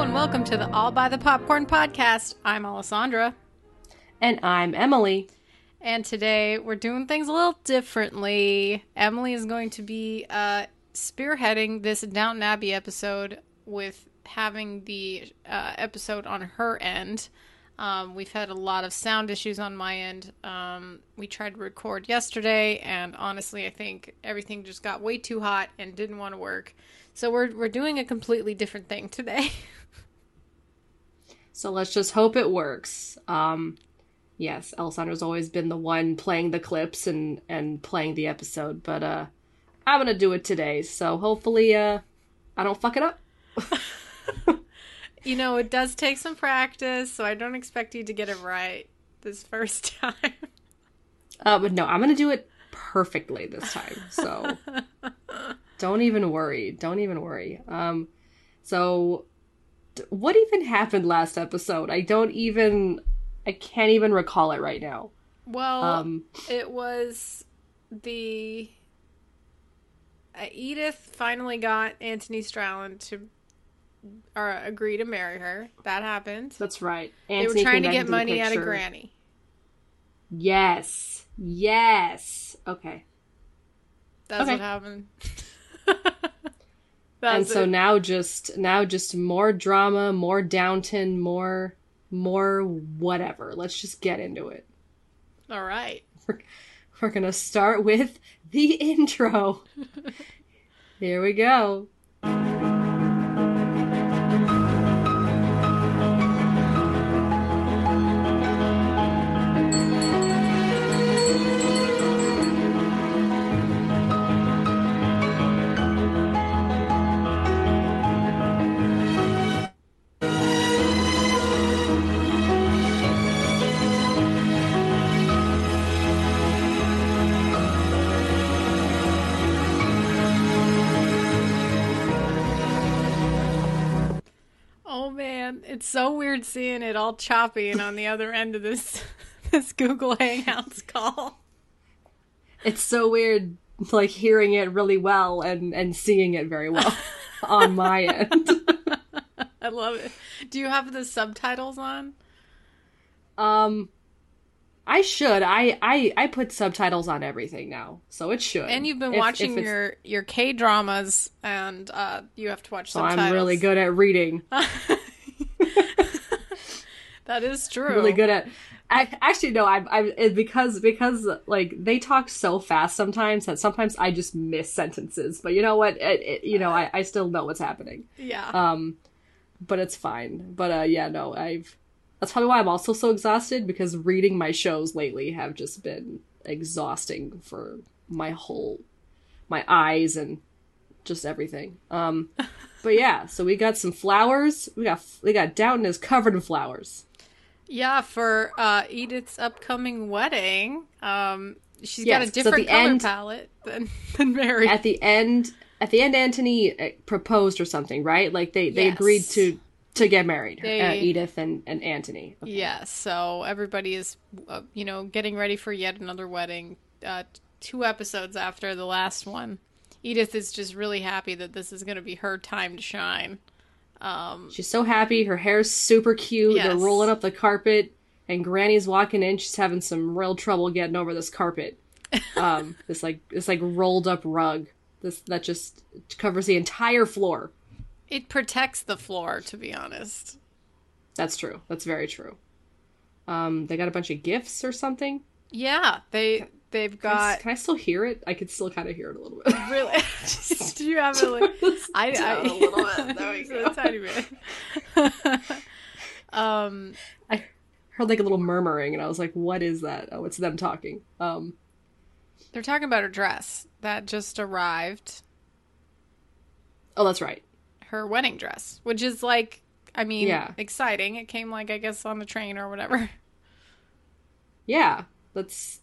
Hello and welcome to the All by the Popcorn podcast. I'm Alessandra, And I'm Emily. and today we're doing things a little differently. Emily is going to be uh, spearheading this Downton Abbey episode with having the uh, episode on her end. Um, we've had a lot of sound issues on my end. Um, we tried to record yesterday, and honestly, I think everything just got way too hot and didn't want to work. So we're we're doing a completely different thing today. So let's just hope it works. Um, yes, Alessandra's always been the one playing the clips and, and playing the episode, but uh, I'm gonna do it today. So hopefully, uh, I don't fuck it up. You know, it does take some practice, so I don't expect you to get it right this first time. Uh, but no, I'm gonna do it perfectly this time. So don't even worry. Don't even worry. Um, so what even happened last episode? I don't even. I can't even recall it right now. Well, Um, it was the uh, Edith finally got Anthony Strallan to or agree to marry her. That happened. That's right. they were trying to get money out of. Granny. Yes. Yes. Okay. That's Okay. what happened. and so it. now just now just more drama, more Downton, more more whatever. Let's just get into it. All right. We're going to start with the intro. Here we go. It's so weird seeing it all choppy and on the other end of this this Google Hangouts call. It's so weird like hearing it really well and and seeing it very well on my end. I love it. Do you have the subtitles on? Um I should. I I I put subtitles on everything now. So it should. And you've been If- watching if your your K dramas, and uh, you have to watch So subtitles. I'm really good at reading. That is true. really good at I, actually no i'm i'm it- because because like they talk so fast sometimes that sometimes i just miss sentences but you know what it, it, you know I, I still know what's happening Yeah. um but it's fine but uh yeah no i've that's probably why i'm also so exhausted because reading my shows lately have just been exhausting for my whole my eyes and just everything um but yeah so we got some flowers we got we got downton is covered in flowers yeah. For uh, Edith's upcoming wedding, um, she's Yes, got a different color end- palette than than Mary. at the end at the end anthony uh, proposed or something right like they they Yes. agreed to to get married uh, edith and and anthony Okay. Yeah, so everybody is, uh, you know, getting ready for yet another wedding. Uh, two episodes after the last one, Edith is just really happy that this is going to be her time to shine. she's so happy. Her hair's super cute. They're rolling up the carpet and granny's walking in. She's having some real trouble getting over this carpet. Um this like this like rolled up rug. This that just covers the entire floor. It protects the floor, to be honest. that's true. That's very true. Um they got a bunch of gifts or something? Yeah, they they've Can I got can I still hear it? I could still kind of hear it a little bit. really. Do you have it like? I, I little bit. There we go. a tiny bit. um, heard like a little murmuring, and I was like, "What is that?" Oh, it's them talking. Um, They're talking about her dress that just arrived, oh, that's right. her wedding dress, which is like, I mean, Yeah. exciting. It came like I guess on the train or whatever. Yeah, that's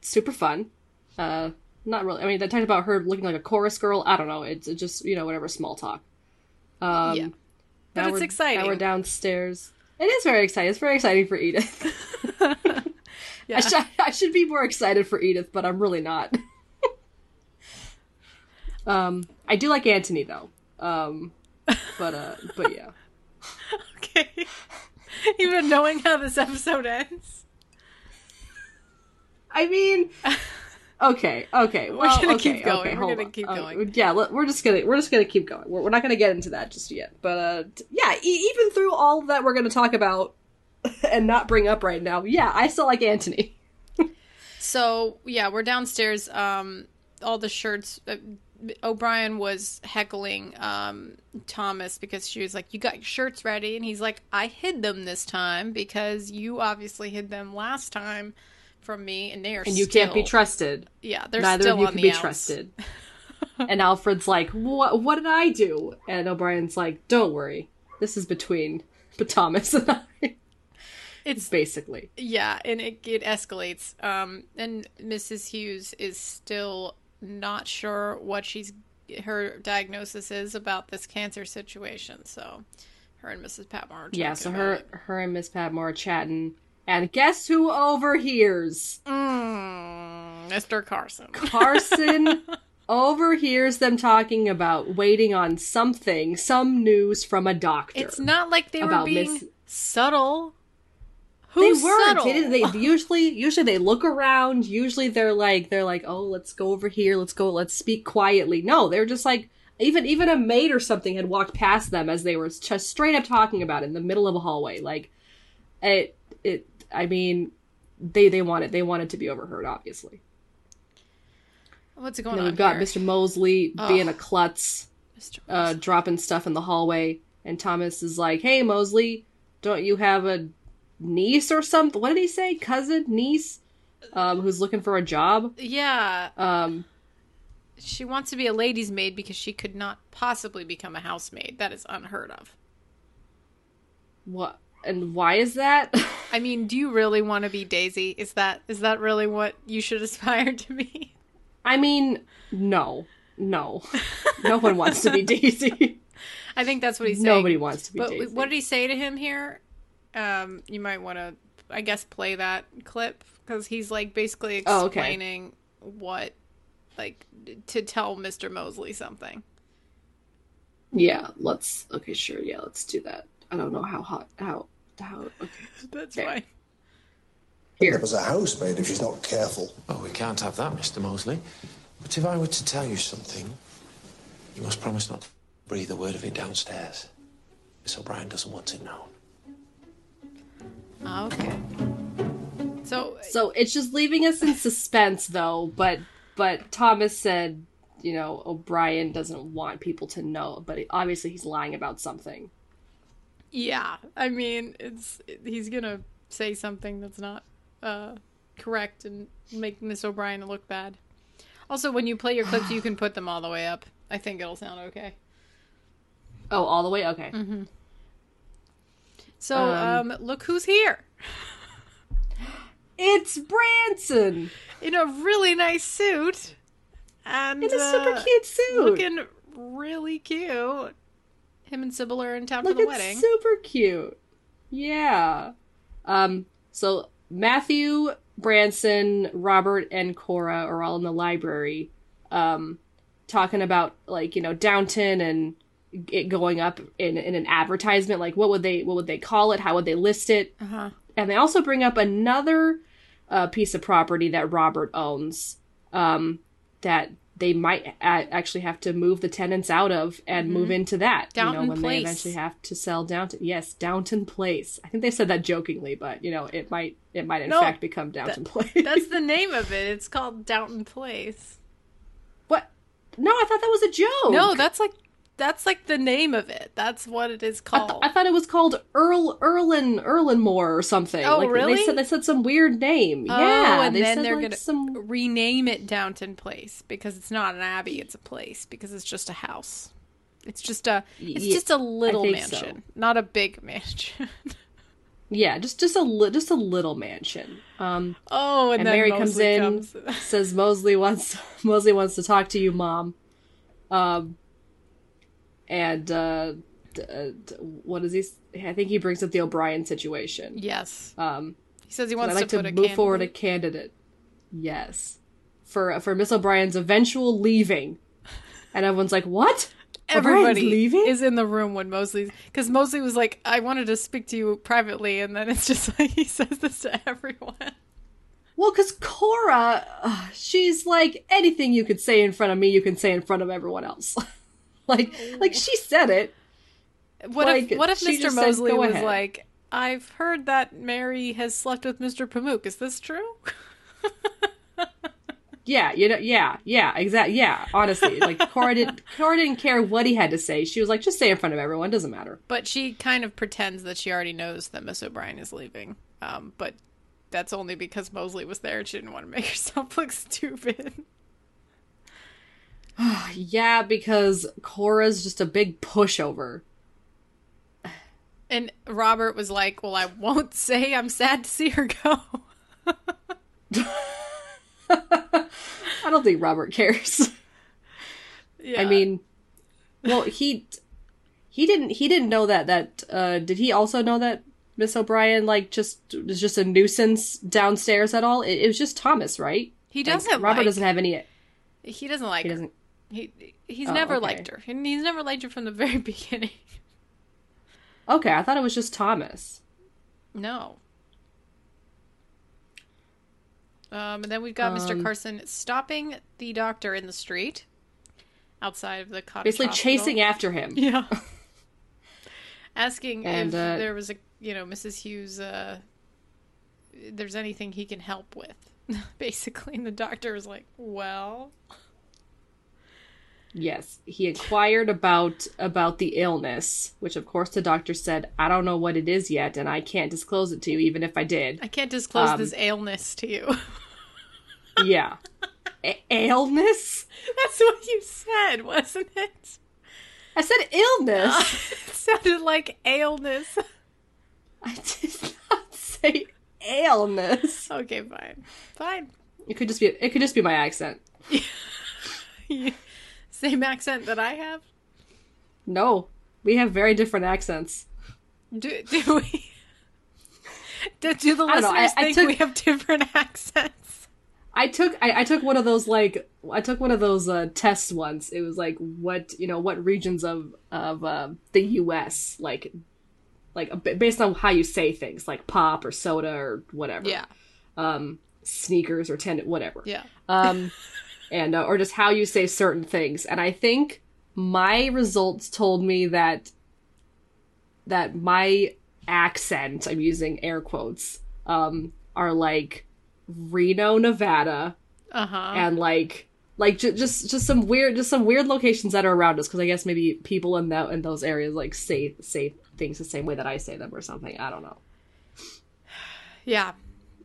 super fun. Uh, not really. I mean, they talked about her looking like a chorus girl. I don't know. It's just you know whatever small talk. Um, Yeah. But now it's exciting. Now we're downstairs. It is very exciting. It's very exciting for Edith. Yeah. I, should, I should be more excited for Edith, but I'm really not. um, I do like Antony though. Um, but uh, but yeah. okay. Even knowing how this episode ends. I mean, okay, okay. Well, we're gonna okay, keep going. Okay, We're gonna on. keep Uh, going. yeah, we're just gonna we're just gonna keep going. We're, we're not gonna get into that just yet. But uh, t- yeah, e- even through all that we're gonna talk about and not bring up right now, yeah, I still like Antony. So yeah, we're downstairs. Um, all the shirts. Uh, O'Brien was heckling um, Thomas because she was like, "You got your shirts ready," and he's like, "I hid them this time because you obviously hid them last time from me, and they are And you can't be trusted. Yeah, they're Neither still of you on can be outs. trusted. and Alfred's like, "What? What did I do?" And O'Brien's like, "Don't worry. This is between but Thomas and I." It's Basically, Yeah, and it it escalates. Um, and Mrs. Hughes is still not sure what she's her diagnosis is about this cancer situation. So, her and Mrs. Patmore. Are yeah. So her, it. her and Miss Patmore are chatting, and guess who overhears? Mm, Mr. Carson. Carson overhears them talking about waiting on something, some news from a doctor. It's not like they were being Miss- subtle. they weren't. subtle? They, they usually usually they look around. Usually they're like they're like, oh, let's go over here. Let's go. Let's speak quietly. No, they're just like even even a maid or something had walked past them as they were just straight up talking about it in the middle of a hallway. Like it it. I mean, they they want it. They want it to be overheard. Obviously. What's And going then on we've got here? Mr. Mosley being a klutz. Mr. uh, dropping stuff in the hallway, and Thomas is like, "Hey, Mosley, don't you have a niece or something? What did he say? Cousin, niece, um, who's looking for a job? yeah, Um, she wants to be a lady's maid because she could not possibly become a housemaid. That is unheard of. what? And why is that? I mean, do you really want to be Daisy? Is that is that really what you should aspire to be? I mean, no, no, no one wants to be Daisy. I think that's what he's saying. Nobody wants to be But Daisy. what did he say to him here? Um, you might want to, I guess, play that clip because he's like basically Oh, okay. explaining what, like, to tell Mister Mosley something. Yeah, let's. Okay, sure. Yeah, let's do that. I don't know how hot. How how. Okay, That's Okay. fine. here. As a housemaid, if she's not careful. Oh, we can't have that, Mr. Molesley. But if I were to tell you something, you must promise not to breathe a word of it downstairs. Miss O'Brien doesn't want it known. Ah, Okay. So So it's just leaving us in suspense, though. But but Thomas said, you know, O'Brien doesn't want people to know, but obviously he's lying about something. Yeah, I mean, it's he's gonna say something that's not uh, correct and make Miss O'Brien look bad. Also, when you play your clips, you can put them all the way up. I think it'll sound okay. Oh, all the way. Okay. So, Um, um, look who's here It's Branson in a really nice suit and in a super uh, cute suit. looking really cute. Him and Sybil are in town for Looking the wedding. super cute. Yeah. Um. So Matthew, Branson, Robert, and Cora are all in the library, um, talking about like you know Downton and it going up in in an advertisement. Like what would they what would they call it? How would they list it? Uh-huh. And they also bring up another uh, piece of property that Robert owns. Um, that they might a- actually have to move the tenants out of and move into that. you Mm-hmm. Know, when Place. they eventually have to sell Downton. Yes, Downton Place. I think they said that jokingly, but you know, it might it might in No, fact become Downton Place. That's the name of it. It's called Downton Place. what? No, I thought that was a joke. No, that's like that's like the name of it. That's what it is I, called. th- I thought it was called Earl Erlin Erlinmore or something. Oh, like, really? They said they said some weird name. Oh, yeah, and they then they're like, gonna some. rename it Downton Place because it's not an abbey; it's a place because it's just a house. It's just a it's Ye- just a little think so. mansion, not a big mansion. Yeah, just just a li- just a little mansion. Um, oh, and, and then Mary comes in, comes. says Mosley wants Mosley wants to talk to you, mom. Um, and uh, d- uh, d- what is he? I think he brings up the O'Brien situation. yes, Um, he says he wants like to to, move forward a candidate- candidate. Yes, for for Miss O'Brien's eventual leaving, and everyone's like, "What? Everybody leaving?" is in the room when Mosley, because Mosley was like, "I wanted to speak to you privately," and then it's just like he says this to everyone. Well, because Cora, uh, she's like anything you could say in front of me, you can say in front of everyone else. like, like she said it. What Like, if what if Mr. Mosley was ahead." like, "I've heard that Mary has slept with Mr. Pamuk. Is this true?" Yeah, you know, yeah, yeah, exactly. Yeah, honestly, like Cora didn't, Cora didn't care what he had to say. She was like, just say in front of everyone, doesn't matter. But she kind of pretends that she already knows that Miss O'Brien is leaving. Um, but that's only because Mosley was there and she didn't want to make herself look stupid. Yeah, because Cora's just a big pushover. And Robert was like, "Well, I won't say I'm sad to see her go." I don't think Robert cares. yeah. I mean, well, he he didn't he didn't know that that uh did he also know that Miss O'Brien like just was just a nuisance downstairs at all? It, it was just Thomas, right? he doesn't. Robert like, doesn't have any. He doesn't like He doesn't. He he's Oh, never okay. liked her, and he's never liked her from the very beginning. Okay, I thought it was just Thomas. No. Um, and then we've got Mr. Um, Carson stopping the doctor in the street outside of the cottage. Basically, hospital. chasing after him. Yeah. Asking And, if uh, there was a, you know, Mrs. Hughes, uh, there's anything he can help with, basically. And the doctor was like, well, Yes, he inquired about about the illness, which of course the doctor said, "I don't know what it is yet, and I can't disclose it to you, even if I did." I can't disclose Um, this illness to you. yeah, A- illness. That's what you said, wasn't it? I said illness. It sounded like illness. I did not say illness. Okay, fine. Fine. It could just be. It could just be my accent. Same accent that I have? No, we have very different accents. Do, do we? Do, do the I know, I- listeners I think took- we have different accents? I took I, I took one of those like I took one of those uh, tests once. It was like what you know what regions of of uh, the U.S. like like based on how you say things like pop or soda or whatever. Yeah. Um, sneakers or tennis, whatever. Yeah. Um, and uh, or just how you say certain things. And I think my results told me that that my accent I'm using air quotes um are like Reno, Nevada, Uh huh. and like like ju- just just some weird just some weird locations that are around us because I guess maybe people in that in those areas like say say things the same way that I say them or something. I don't know. Yeah.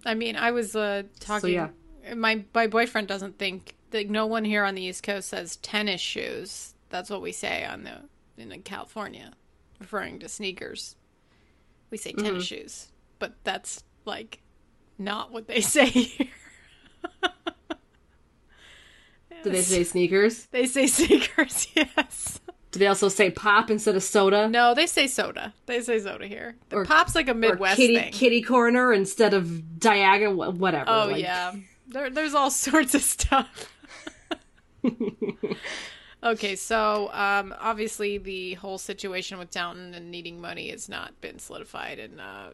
I mean, I was uh, talking. yeah. My my boyfriend doesn't think that no one here on the East Coast says tennis shoes. That's what we say on the in California, referring to sneakers. We say tennis Mm-hmm. shoes, but that's like not what they say here. Do they say sneakers? They say sneakers, yes. Do they also say pop instead of soda? No, they say soda. They say soda here. The Or- pop's like a Midwest kitty thing. kitty corner instead of diagonal whatever. oh like- yeah, there, there's all sorts of stuff. okay, so um, obviously the whole situation with Downton and needing money has not been solidified, and uh,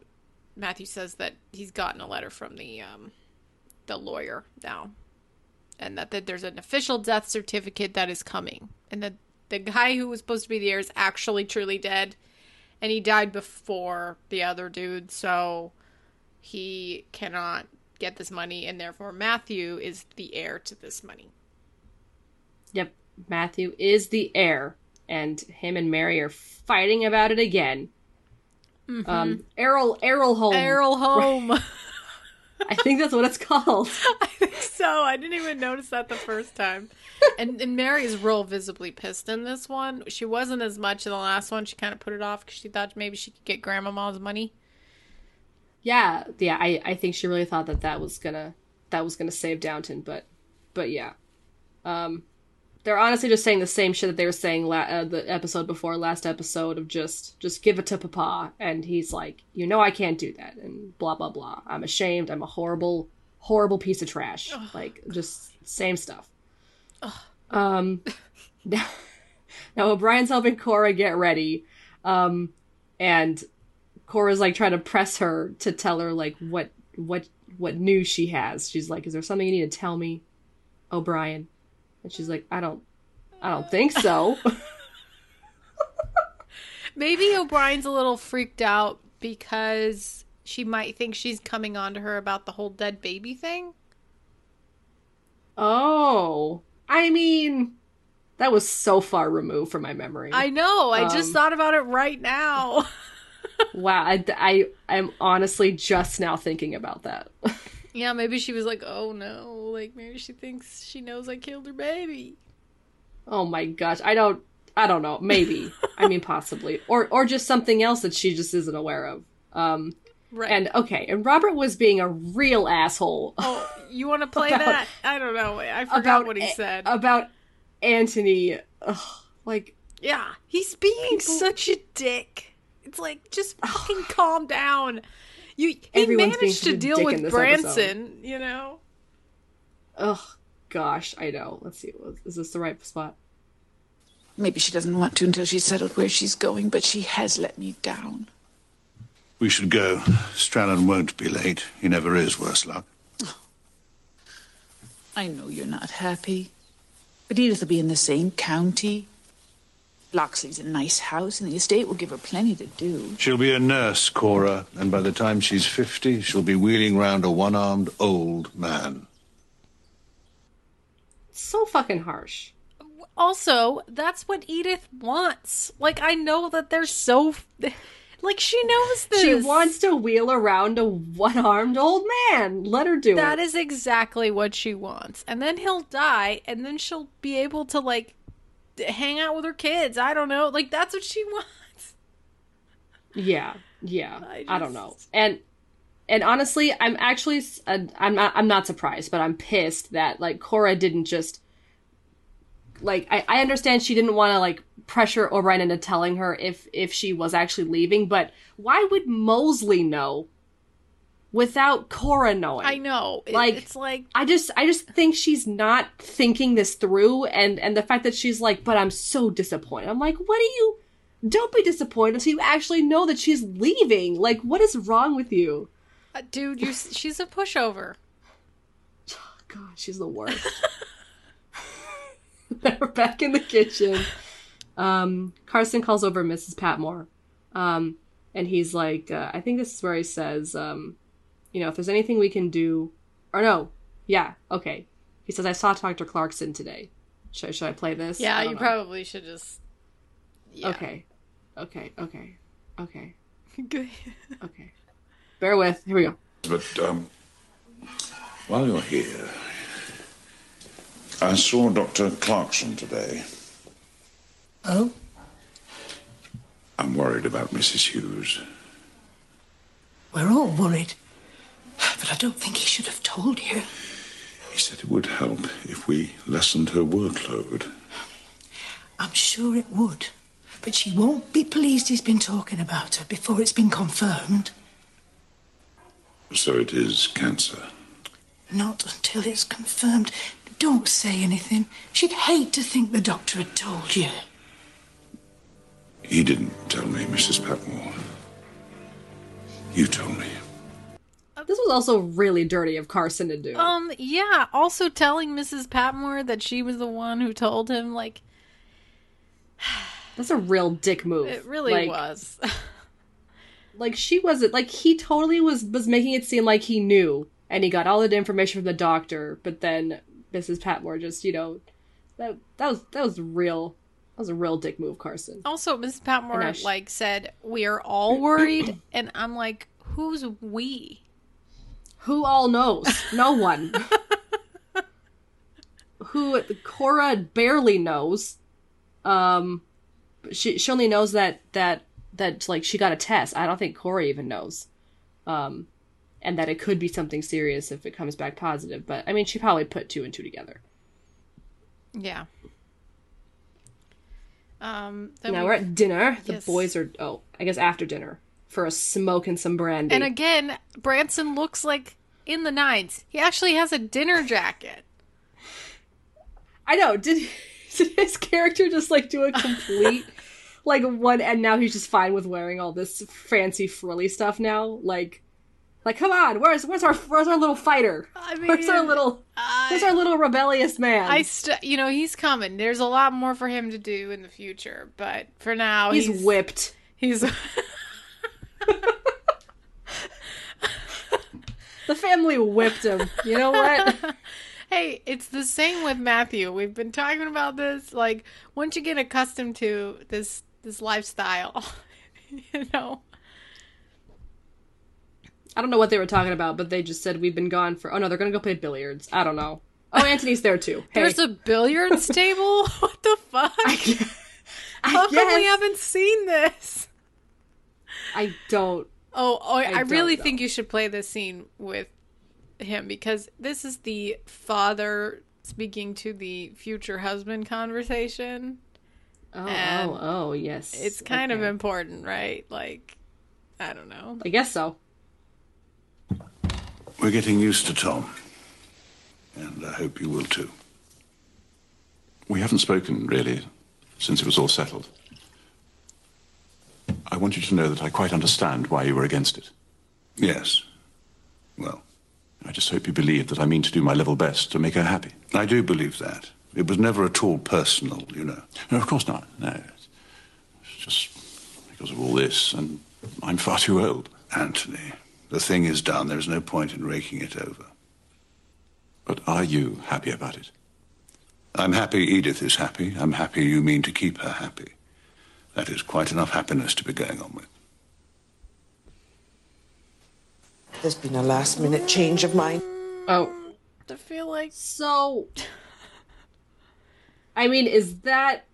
Matthew says that he's gotten a letter from the um, the lawyer now, and that, that there's an official death certificate that is coming, and that the guy who was supposed to be the heir is actually truly dead, and he died before the other dude, so he cannot get this money, and therefore Matthew is the heir to this money. Yep. Matthew is the heir. and him and Mary are fighting about it again. Um, Errol Errol home. Eryholme. I think that's what it's called. I think so. I didn't even notice that the first time. And and Mary is real visibly pissed in this one. She wasn't as much in the last one. She kind of put it off because she thought maybe she could get Grandmama's money. Yeah, yeah. I, I think she really thought that that was gonna that was gonna save Downton, but but yeah, um, they're honestly just saying the same shit that they were saying la- uh, the episode before last episode of just just give it to Papa, and he's like, you know, I can't do that, and blah blah blah. I'm ashamed. I'm a horrible horrible piece of trash. Like just same stuff. Um, now, now O'Brien's helping Cora get ready, um, and Cora's like trying to press her to tell her like what what what news she has. She's like, "Is there something you need to tell me, O'Brien?" And she's like, "I don't, I don't think so." Maybe O'Brien's a little freaked out because she might think she's coming on to her about the whole dead baby thing. oh, I mean, that was so far removed from my memory. I know. I just Um, thought about it right now. wow, I, I I'm honestly just now thinking about that. yeah, maybe she was like, "Oh no!" Like maybe she thinks she knows I killed her baby. oh my gosh, I don't, I don't know. Maybe, I mean, possibly, or or just something else that she just isn't aware of. Um, Right. and okay, and Robert was being a real asshole. oh, you want to play About- that? I don't know. I forgot what he A- said. about Anthony. Ugh, like yeah, he's being such a dick. It's like just fucking calm down. You he Everyone's managed to deal with in this Branson, you know. oh gosh, I know. Let's see, is this the right spot? Maybe she doesn't want to until she's settled where she's going, but she has let me down. We should go. Strallan won't be late. He never is, worse luck. I know you're not happy, but Edith will be in the same county. Locksley's a nice house, and the estate will give her plenty to do. She'll be a nurse, Cora, and by the time she's 50, she'll be wheeling round a one armed old man. So fucking harsh. Also, that's what Edith wants. Like I know that they're so like she knows this. She wants to wheel around a one-armed old man. Let her do That it. is exactly what she wants. And then he'll die and then she'll be able to like hang out with her kids. I don't know. Like that's what she wants. Yeah, yeah. I I, don't know. And and honestly, I'm actually uh, I'm not I'm not surprised, but I'm pissed that like Cora didn't just like I, I understand she didn't want to like pressure O'Brien into telling her if if she was actually leaving, but why would Mosley know without Cora knowing? I know. Like- it's like I just I just think she's not thinking this through and and the fact that she's like, but I'm so disappointed. I'm like, what do you don't be disappointed until you actually know that she's leaving. Like, what is wrong with you? uh, dude, you she's a pushover. God, she's the worst. They're back in the kitchen. Um, Carson calls over Mrs. Patmore. Um, and he's like, uh, I think this is where he says, um, you know, if there's anything we can do, or no, yeah, okay. He says, I saw Dr. Clarkson today. Should, should I play this? Yeah, you know. probably should just yeah. Okay. Okay, okay, okay, Good. okay. Bear with. Here we go. But um, while you're here, I saw Dr. Clarkson today. Oh? I'm worried about Mrs. Hughes. We're all worried. But I don't think he should have told you. He said it would help if we lessened her workload. I'm sure it would. But she won't be pleased he's been talking about her before it's been confirmed. So it is cancer. Not until it's confirmed. Don't say anything. She'd hate to think the doctor had told you. He didn't tell me, Mrs. Patmore. You told me. This was also really dirty of Carson to do. Um, yeah. Also telling Mrs. Patmore that she was the one who told him, like, That's a real dick move. it really Like- was. like she wasn't like he totally was was making it seem like he knew and he got all the information from the doctor but then mrs patmore just you know that that was that was real that was a real dick move, Carson. Also, Mrs. Patmore like said we are all worried, and I'm like, who's we? Who all knows? No one. Who Cora barely knows. Um, she she only knows that that that like she got a test. I don't think Cora even knows. Um, and that it could be something serious if it comes back positive. But I mean, she probably put two and two together. Yeah. Um. Now we- we're at dinner. The Yes. boys are oh, I guess after dinner for a smoke and some brandy. and again, Branson looks like in the nines. He actually has a dinner jacket. I know. Did, did his character just like do a complete like one and now he's just fine with wearing all this fancy frilly stuff now? Like like come on, where's where's our where's our little fighter? I where's our mean, little where's our little rebellious man? I st- you know, he's coming. There's a lot more for him to do in the future, but for now, he's, he's whipped. He's The family whipped him. You know what? Hey, it's the same with Matthew. We've been talking about this. Like, once you get accustomed to this this lifestyle, you know. I don't know what they were talking about, but they just said we've been gone for. Oh no, they're gonna go play billiards. I don't know. Oh, Anthony's there too. Hey, There's a billiards table. What the fuck? How come we guess. haven't seen this? I don't. Oh, oh I, I really don't think you should play this scene with him because this is the father speaking to the future husband conversation. Oh, And oh, oh, yes. It's kind of important, right? Like, I don't know. I guess so. We're getting used to Tom. And I hope you will too. We haven't spoken, really, since it was all settled. I want you to know that I quite understand why you were against it. Yes. Well, I just hope you believe that I mean to do my level best to make her happy. I do believe that. It was never at all personal, you know. No, of course not. No. It's just because of all this, and I'm far too old. Anthony, the thing is done. There's no point in raking it over. But are you happy about it? I'm happy Edith is happy. I'm happy you mean to keep her happy. That is quite enough happiness to be going on with. There's been a last minute change of mind. Oh, I feel like so. I mean, is that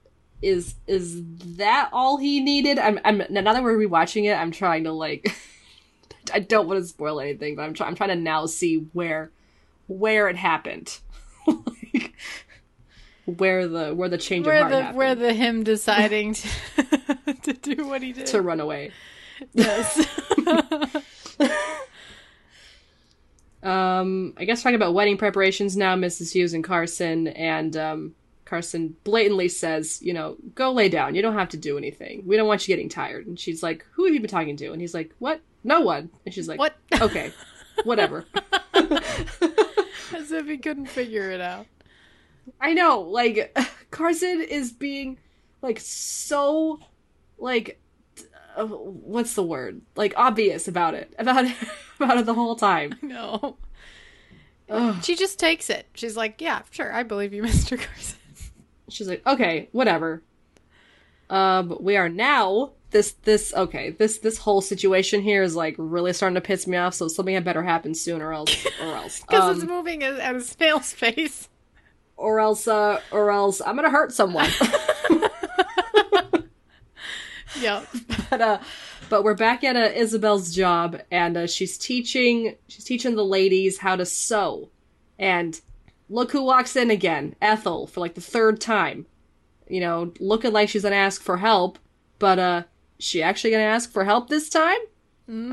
is is that all he needed? I'm I'm now that we're rewatching it, I'm trying to like. I don't want to spoil anything, but I'm trying. I'm trying to now see where where it happened, like, where the where the change where of heart the happened where the him deciding to to do what he did. to run away. Yes. Um, I guess talking about wedding preparations now, Mrs. Hughes and Carson, and um, Carson blatantly says, you know, go lay down. You don't have to do anything. We don't want you getting tired. And she's like, who have you been talking to? And he's like, what? No one. And she's like, What? Okay, whatever. As if he couldn't figure it out. I know, like Carson is being like so like uh, what's the word? Like obvious about it. About it about it the whole time. No. She just takes it. She's like, "Yeah, sure, I believe you, Mister Carson." She's like, "Okay, whatever." Um we are now this this okay, this this whole situation here is like really starting to piss me off, so something had better happen soon or else or else. Because it's Um, moving at, at a snail's pace. Or else uh or else I'm going to hurt someone. yeah, but uh but we're back at uh, Isobel's job and uh, she's teaching she's teaching the ladies how to sew and look who walks in again Ethel for like the third time you know looking like she's gonna ask for help but uh she actually gonna ask for help this time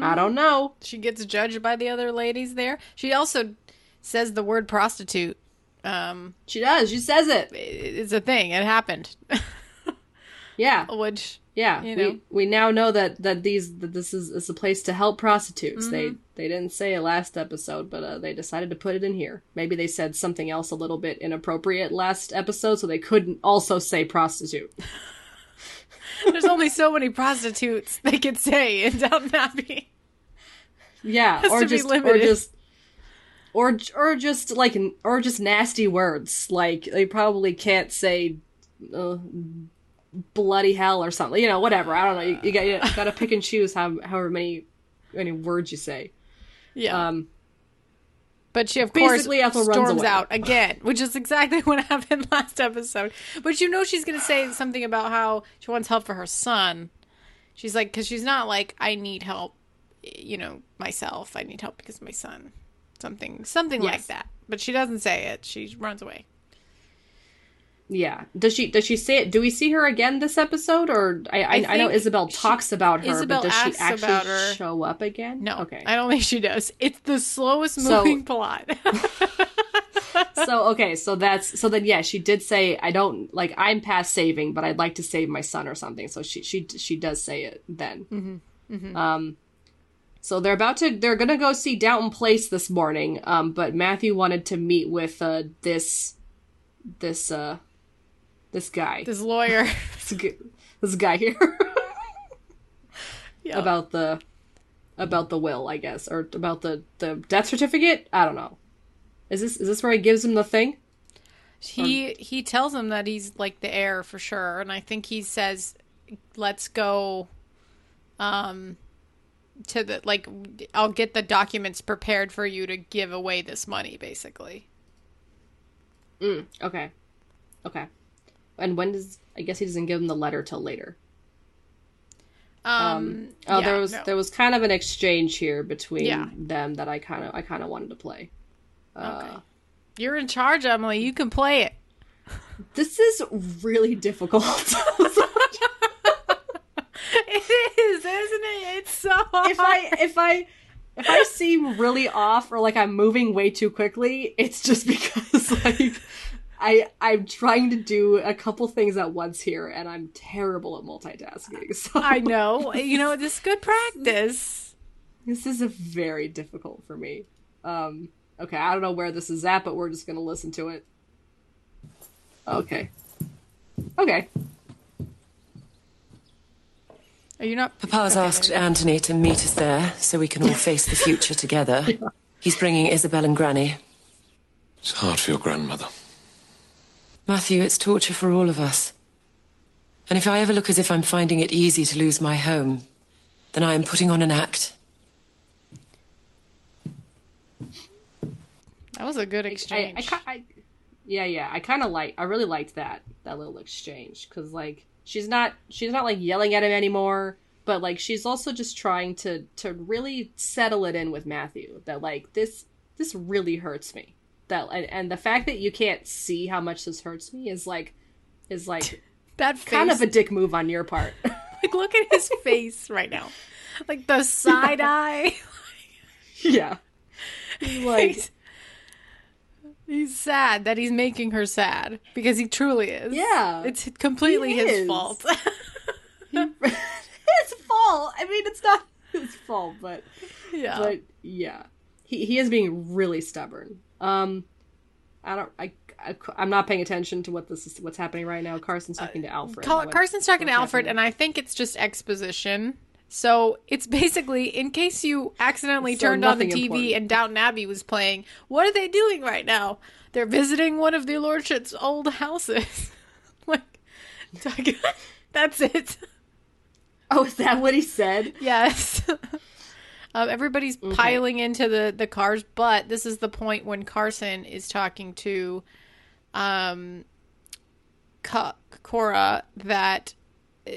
I don't know She gets judged by the other ladies there. She also says the word prostitute. Um, she does she says it it's a thing. It happened. yeah Which yeah you know. we, we now know that that these that this is, is a place to help prostitutes they Mm-hmm. they didn't say it last episode but uh, they decided to put it in here maybe they said something else a little bit inappropriate last episode so they couldn't also say prostitute there's only so many prostitutes they could say in Downton Abbey. yeah or just or just or or just like or just nasty words like they probably can't say uh, bloody hell or something. You know, whatever. I don't know. You, you got you got to pick and choose how however many many words you say. Yeah. Um, But she, of Basically, course, Ethel storms out again, which is exactly what happened last episode. But you know, she's going to say something about how she wants help for her son. She's like, because she's not like, I need help, you know, myself. I need help because of my son. Something, something like that. But she doesn't say it. She runs away. yeah. Does she does she say it? Do we see her again this episode, or I I, I, know Isobel she- talks about her, Isobel but does she actually show up again? No, Okay. I don't think she does. It's the slowest So- moving plot. so okay, so that's so then yeah, she did say I don't like I'm past saving, but I'd like to save my son or something. So she she she does say it then. Mm-hmm. Um, so they're about to they're gonna go see Downton Place this morning. Um, but Matthew wanted to meet with uh this this uh this guy this lawyer. this, guy here Yeah. about the about the will, I guess, or about the the death certificate. I don't know. Is this is this where he gives him the thing? He he tells him that he's like the heir for sure, and I think he says, "Let's go." Um, to the like, I'll get the documents prepared for you to give away this money, basically. Mm, okay. Okay. And when does I guess he doesn't give him the letter till later. Um, Oh, yeah, there was no. there was kind of an exchange here between Yeah. them that I kind of I kind of wanted to play. Uh, You're in charge, Emily. You can play it. This is really difficult. Is, isn't it? It's so. if I if I if I seem really off or like I'm moving way too quickly, it's just because like I I'm trying to do a couple things at once here and I'm terrible at multitasking. So I know. You know, this is good practice. This is a very difficult for me. Um okay, I don't know where this is at, but we're just going to listen to it. Okay. Okay. Are you not? Papa's okay, asked there you go. Anthony to meet us there so we can all face the future together. He's bringing Isobel and Granny. It's hard for your grandmother. Matthew, it's torture for all of us. And if I ever look as if I'm finding it easy to lose my home, then I am putting on an act. That was a good exchange. I, ki- I yeah yeah i kind of like i really liked that that little exchange because like she's not she's not like yelling at him anymore but like she's also just trying to to really settle it in with matthew that like this this really hurts me. That and, and the fact that you can't see how much this hurts me is like is like that face, kind of a dick move on your part. Like look at his face right now, like the side eye. yeah. Like He's, sad that he's making her sad because he truly is. Yeah, it's completely his fault. his fault i mean it's not his fault but yeah, but yeah he, he is being really stubborn um i don't I, I i'm not paying attention to what this is what's happening right now carson's talking to alfred What- Carson's talking to Alfred, happening? and I think it's just exposition. So it's basically in case you accidentally So turned on the TV important. and Downton Abbey was playing. What are they doing right now? They're visiting one of the lordship's old houses. like, that's it. oh is that what he said Yes. um, everybody's piling into the, the cars, but this is the point when Carson is talking to um, Cora that uh,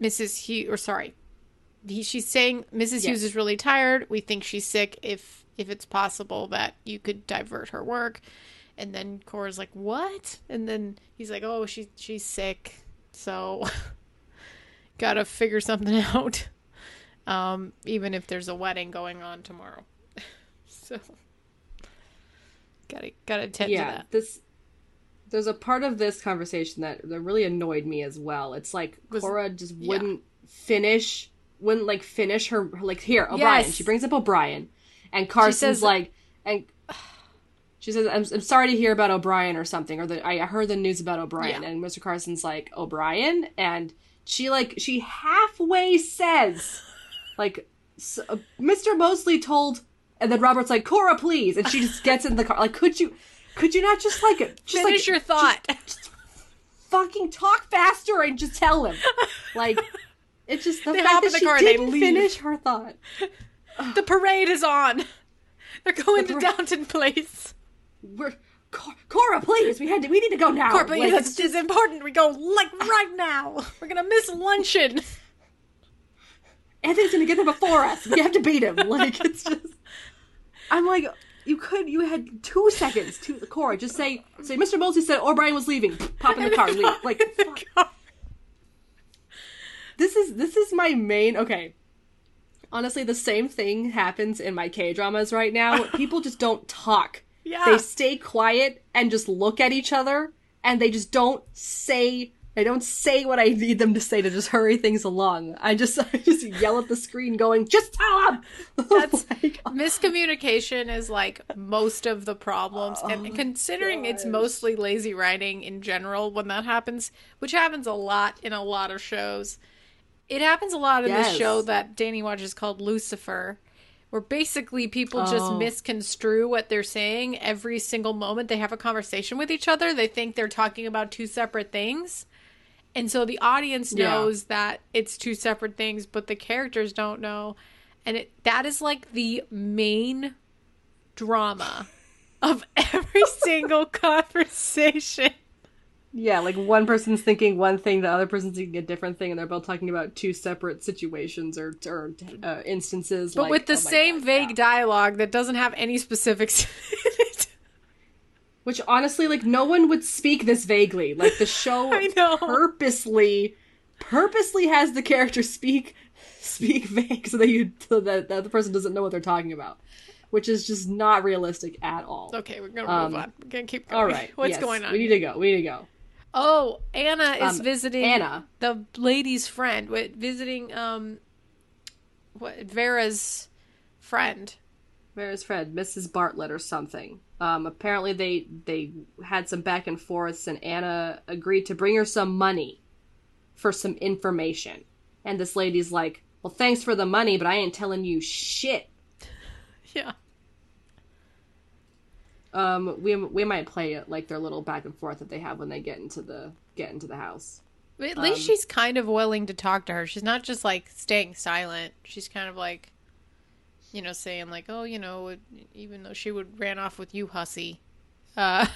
Mrs. Hughes, or sorry, he, she's saying Mrs. Hughes is really tired. We think she's sick. If if it's possible that you could divert her work, and then Cora's like, "What?" And then he's like, "Oh, she she's sick, so gotta figure something out." um, even if there's a wedding going on tomorrow. so gotta gotta attend to yeah that. this there's a part of this conversation that, that really annoyed me as well it's like Was- cora just wouldn't finish wouldn't like finish her her- like here o'brien Yes. she brings up o'brien and carson's says- like and she says I'm, I'm sorry to hear about o'brien or something or the, i heard the news about o'brien Yeah. and mr carson's like o'brien and she like she halfway says like uh, mr mosley told and then robert's like cora please and she just gets in the car like could you could you not just like just Finish like, your thought. fucking talk faster and just tell him. Like, it's just the They fact that in the she car and they didn't finish her thought. The parade is on. They're going The to Downton Place. We're Cor- Cora, please, we had to, we need to go now. Corbin, Like, this is important. We go like right now. We're gonna miss luncheon. Anthony's gonna get there before us. We have to beat him. Like it's just. I'm like, you could, you had two seconds to Cora. Just say, say, Mr. Mosley said O'Brien was leaving. Pop in the car, leave. Like, oh fuck. This is this is my main. Okay, honestly, the same thing happens in my K dramas right now. People just don't talk. Yeah. They stay quiet and just look at each other, and they just don't say. They don't say what I need them to say to just hurry things along. I just, I just yell at the screen, going, "Just tell them." That's oh. miscommunication is like most of the problems, Oh and considering it's mostly lazy writing in general when that happens, which happens a lot in a lot of shows. It happens a lot in Yes. this show that Danny watches called Lucifer, where basically people just Oh. misconstrue what they're saying every single moment they have a conversation with each other. They think they're talking about two separate things. And so the audience Yeah. knows that it's two separate things, but the characters don't know. And it that is like the main drama of every single conversation. Yeah, like one person's thinking one thing, the other person's thinking a different thing, and they're both talking about two separate situations or, or uh, instances. But like, with the oh same God, vague dialogue that doesn't have any specifics. Which honestly, like no one would speak this vaguely. Like the show I know. purposely, purposely has the character speak speak vague so that you so that the other person doesn't know what they're talking about, which is just not realistic at all. okay, we're gonna Um, move on. We're gonna keep going. All right, What's yes, going on? We need to go. We need to go. Oh, Anna is Um, visiting Anna. the lady's friend. Visiting um, what Vera's friend. Vera's friend, Mrs. Bartlett or something. Um, apparently they they had some back and forths, and Anna agreed to bring her some money for some information. And this lady's like, "Well, thanks for the money, but I ain't telling you shit." Yeah. Um, we we might play it like their little back and forth that they have when they get into the get into the house. At least Um, she's kind of willing to talk to her. She's not just like staying silent. She's kind of like, you know, saying like, "Oh, you know, even though she would ran off with you, hussy." Uh,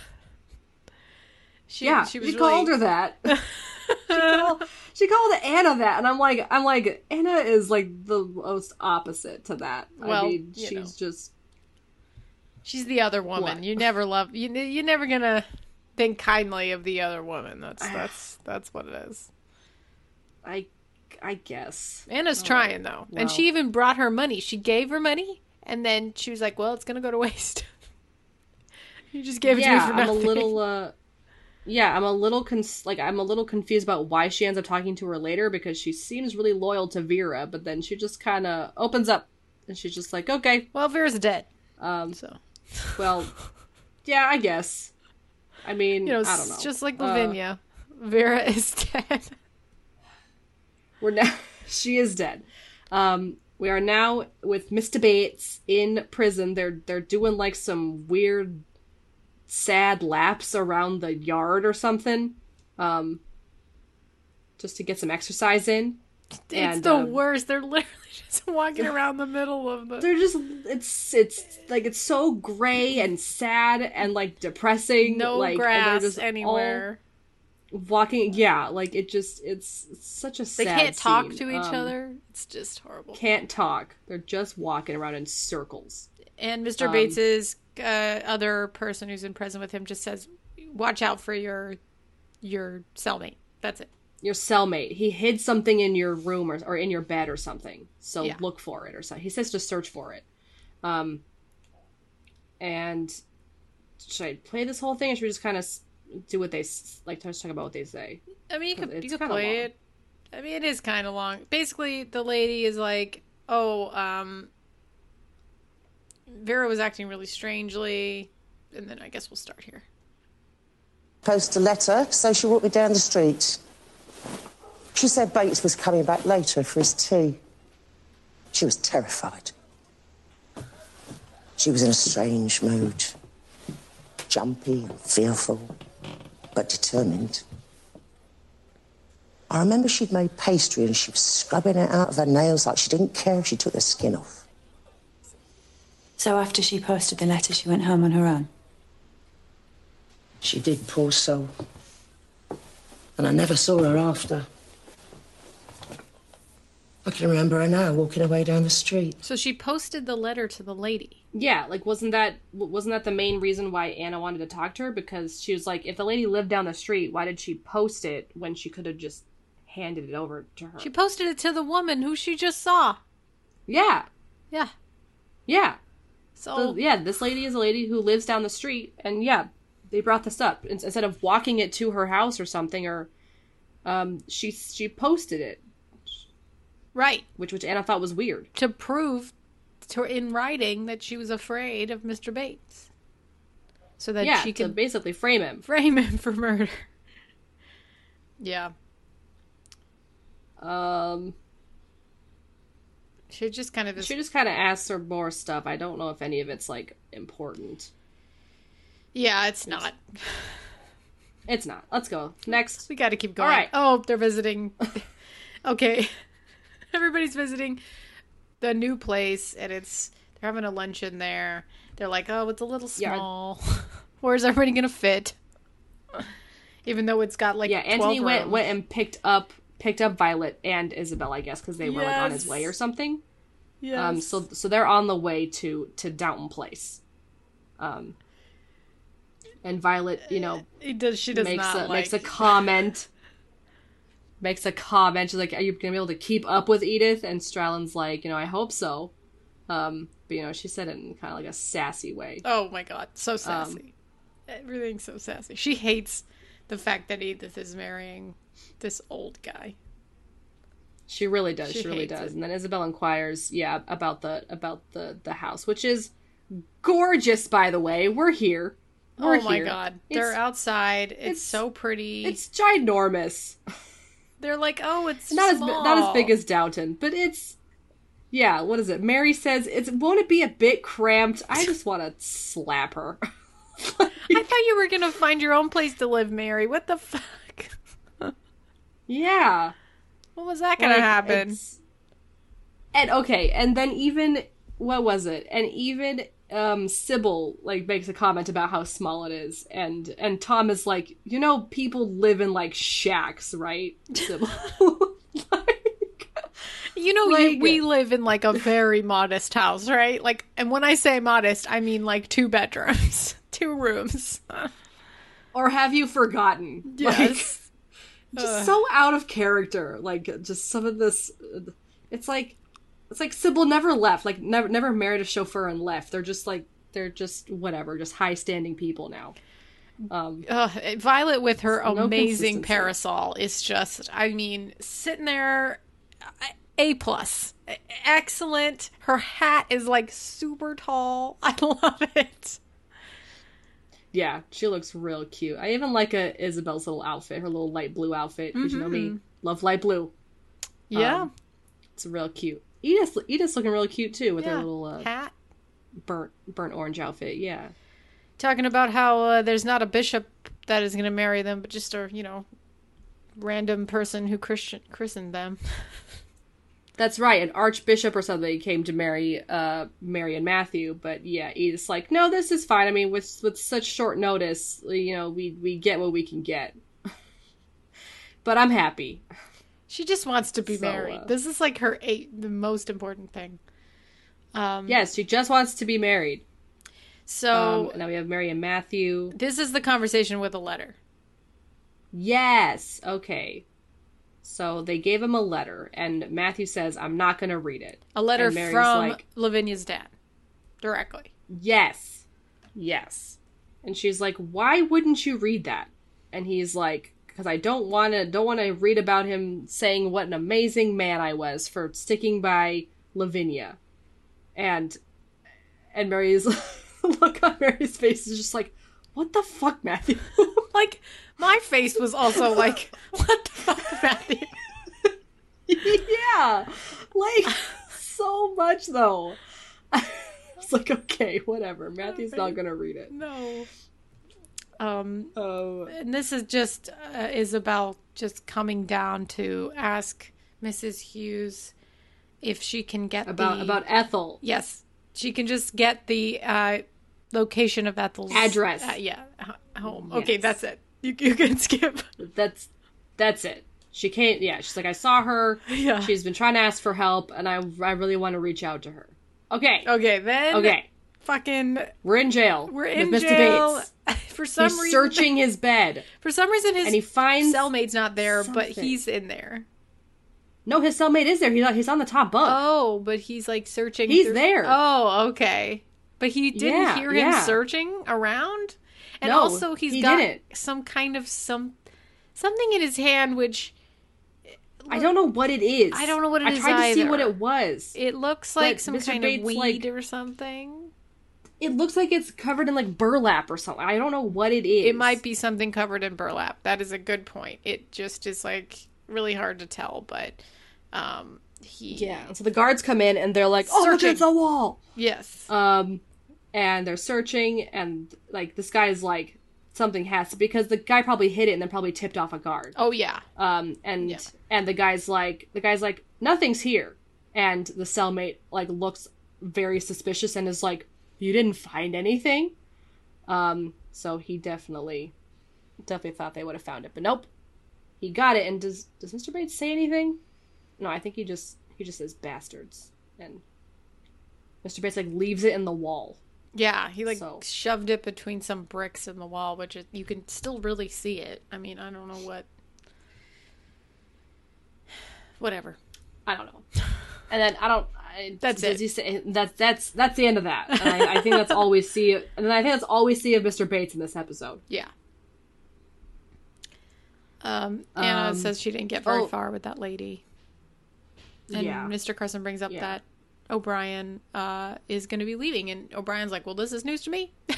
she, yeah, she she, was called her that. she, called, she called Anna that, and I'm like, I'm like, Anna is like the most opposite to that. Well, I mean, she's know. just She's the other woman. What? You never love you. You're never gonna think kindly of the other woman. That's that's that's what it is. I I guess. Anna's All trying though, well. and she even brought her money. She gave her money, and then she was like, "Well, it's gonna go to waste." you just gave it yeah, to me for I'm a little uh yeah, I'm a little cons- like I'm a little confused about why she ends up talking to her later because she seems really loyal to Vera, but then she just kind of opens up and she's just like, "Okay, well, Vera's dead." Um so well, yeah, I guess. I mean, You know, I don't know. it's just like Uh, Lavinia. Vera is dead. we're now she is dead. Um we are now with Mr. Bates in prison. They're they're doing like some weird sad laps around the yard or something. Um just to get some exercise in. It's And, the um, worst. They're literally just walking around the middle of the. They're just it's it's like it's so gray and sad and like depressing. no like, grass just anywhere. walking yeah like it just it's such a They can't talk scene. to each Um, other. It's just horrible. can't talk they're just walking around in circles And Mr. Um, Bates's uh, other person who's in prison with him just says, "Watch out for your your cellmate." That's it. Your cellmate he hid something in your room or, or in your bed or something so Yeah. look for it or something he says to search for it um and should i play this whole thing or should we just kind of do what they s- like just talk about what they say I mean, you could It's you could play long. it. I mean, it is kind of long. Basically, the lady is like, "Oh, um, Vera was acting really strangely," and then I guess we'll start here. Post a letter, so she walked me down the street. She said Bates was coming back later for his tea. She was terrified. She was in a strange mood. Jumpy and fearful, but determined. I remember she'd made pastry and she was scrubbing it out of her nails like she didn't care if she took the skin off. So after she posted the letter, she went home on her own. She did, poor soul. And I never saw her after. I can remember her now walking away down the street. So she posted the letter to the lady. Yeah, like wasn't that wasn't that the main reason why Anna wanted to talk to her? Because she was like, if the lady lived down the street, why did she post it when she could have just handed it over to her? She posted it to the woman who she just saw. Yeah, Yeah. yeah. So The- yeah, this lady is a lady who lives down the street, and yeah, they brought this up instead of walking it to her house or something, or um, she she posted it, right which which Anna thought was weird. to prove to in writing that she was afraid of Mr. Bates, so that yeah, she could basically frame him. frame him for murder. Yeah, Um, she just kind of is. she just kind of asks her more stuff. I don't know if any of it's like important. Yeah, it's not. It's not. Let's go next. We got to keep going. All right. Oh, they're visiting. okay, everybody's visiting the new place, and it's they're having a luncheon there. They're like, oh, it's a little Yeah. small. Where's everybody gonna fit? Even though it's got like yeah, Anthony 12 went rooms. went and picked up picked up Violet and Isobel, I guess, because they were like on his way or something. Yeah. Um, so so they're on the way to to Downton Place. Um, and Violet, you know, does. She does makes not a like. makes a comment. Makes a comment. She's like, "Are you gonna be able to keep up with Edith?" And Strallan's like, "You know, I hope so." Um, but you know, she said it in kind of like a sassy way. Oh my god, Um, so sassy. Everything's so sassy. She hates the fact that Edith is marrying this old guy. She really does. She She, really does. it. And then Isobel inquires, yeah, about the about the the house, which is gorgeous, by the way. We're here. We're oh my here. god, It's- they're outside. It's, so pretty. It's ginormous. They're like, oh, it's Not as small. not as big as Downton, but it's yeah. What is it? Mary says it's won't it be a bit cramped? I just want to slap her. I thought you were gonna find your own place to live, Mary. What the fuck? yeah. What was that gonna Like, happen? And okay, and then even what was it? And even um Sybil like makes a comment about how small it is, and and Tom is like, you know, people live in like shacks, right? Sybil. You know, you, we live in like a very modest house, right? Like, and when I say modest, I mean like two bedrooms, two rooms. or have you forgotten? Like, Yes. just so out of character. Like just some of this. It's like it's like Sybil never left. Like never never married a chauffeur and left. They're just like they're just whatever, just high standing people now. Um, Violet with her No amazing parasol is just, I mean, sitting there, a plus, excellent. Her hat is like super tall. I love it. yeah, she looks real cute. I even like a Isobel's little outfit, her little light blue outfit. Because you know me, Mhm. love light blue. Yeah, Um, it's real cute. Edith, Edith's looking real cute too with Yeah, her little uh, hat. burnt burnt orange outfit. Yeah. Talking about how uh, there's not a bishop that is going to marry them, but just a you know random person who Christian christened them. That's right, an archbishop or something came to marry uh Mary and Matthew, but yeah, Edith's like, no, this is fine. I mean, with with such short notice, you know, we we get what we can get. but I'm happy. She just wants to be So, married. uh, This is like her eight, the most important thing. Um, Yes, she just wants to be married. So Um, now we have Mary and Matthew. this is the conversation with a letter. Yes. Okay. So they gave him a letter, and Matthew says, "I'm not going to read it." A letter from like, Lavinia's dad, directly. Yes. Yes. And she's like, "Why wouldn't you read that?" And he's like, "Cuz I don't want to don't want to read about him saying what an amazing man I was for sticking by Lavinia." And and Mary's look on Mary's face is just like, "What the fuck, Matthew?" like my face was also like, "What the fuck, Matthew?" yeah. Like so much though. It's like, okay, whatever. Matthew's not going to read it. No. Um, Oh. and this is just uh, Isobel just coming down to ask Mrs. Hughes if she can get About the, about Ethel. Yes, she can just get the uh, location of Ethel's Address. uh, yeah, home. Okay, that's it. You you can skip. That's that's it. She can't. Yeah, she's like I saw her. Yeah. She's been trying to ask for help, and I I really want to reach out to her. Okay. Okay, then. Okay. Fucking. We're in jail. We're with in Mr. jail. Bates. For some He's reason, searching his bed. For some reason, his And he finds cellmate's not there, but he's in there. No, his cellmate is there. He's on, he's on the top bunk. Oh, but he's like searching. He's through- there. Oh, okay. But he didn't Yeah, hear him yeah. searching around, and No, also he's he got didn't. some kind of some something in his hand, which I don't know what it is. I don't know what it I is tried to see what it was. it looks But like some Mr. kind Bates, of weed like- or something. It looks like it's covered in like burlap or something. I don't know what it is. It might be something covered in burlap. That is a good point. It just is like really hard to tell, but um he Yeah. So the guards come in and they're like, "Oh, look, Searching. it's a wall." Yes. Um, and they're searching, and like this guy's like, something has to because the guy probably hit it and then probably tipped off a guard. Oh yeah. Um, and and the guy's like, the guy's like, nothing's here, and the cellmate like looks very suspicious and is like, you didn't find anything. Um, so he definitely, definitely thought they would have found it, but nope, he got it. And does does Mr. Bates say anything? No, I think he just he just says bastards, and Mr. Bates like leaves it in the wall. Yeah, he like So- shoved it between some bricks in the wall, which is, you can still really see it. I mean, I don't know what. Whatever. I don't know. And then I don't. That's does it. Say, that's that's that's the end of that. I, I think that's all we see. And I think that's all we see of Mr. Bates in this episode. Yeah. Um, Anna Um, says she didn't get very oh. far with that lady. And Yeah. Mr. Carson brings up Yeah. that O'Brien uh, is going to be leaving, and O'Brien's like, "Well, this is news to me."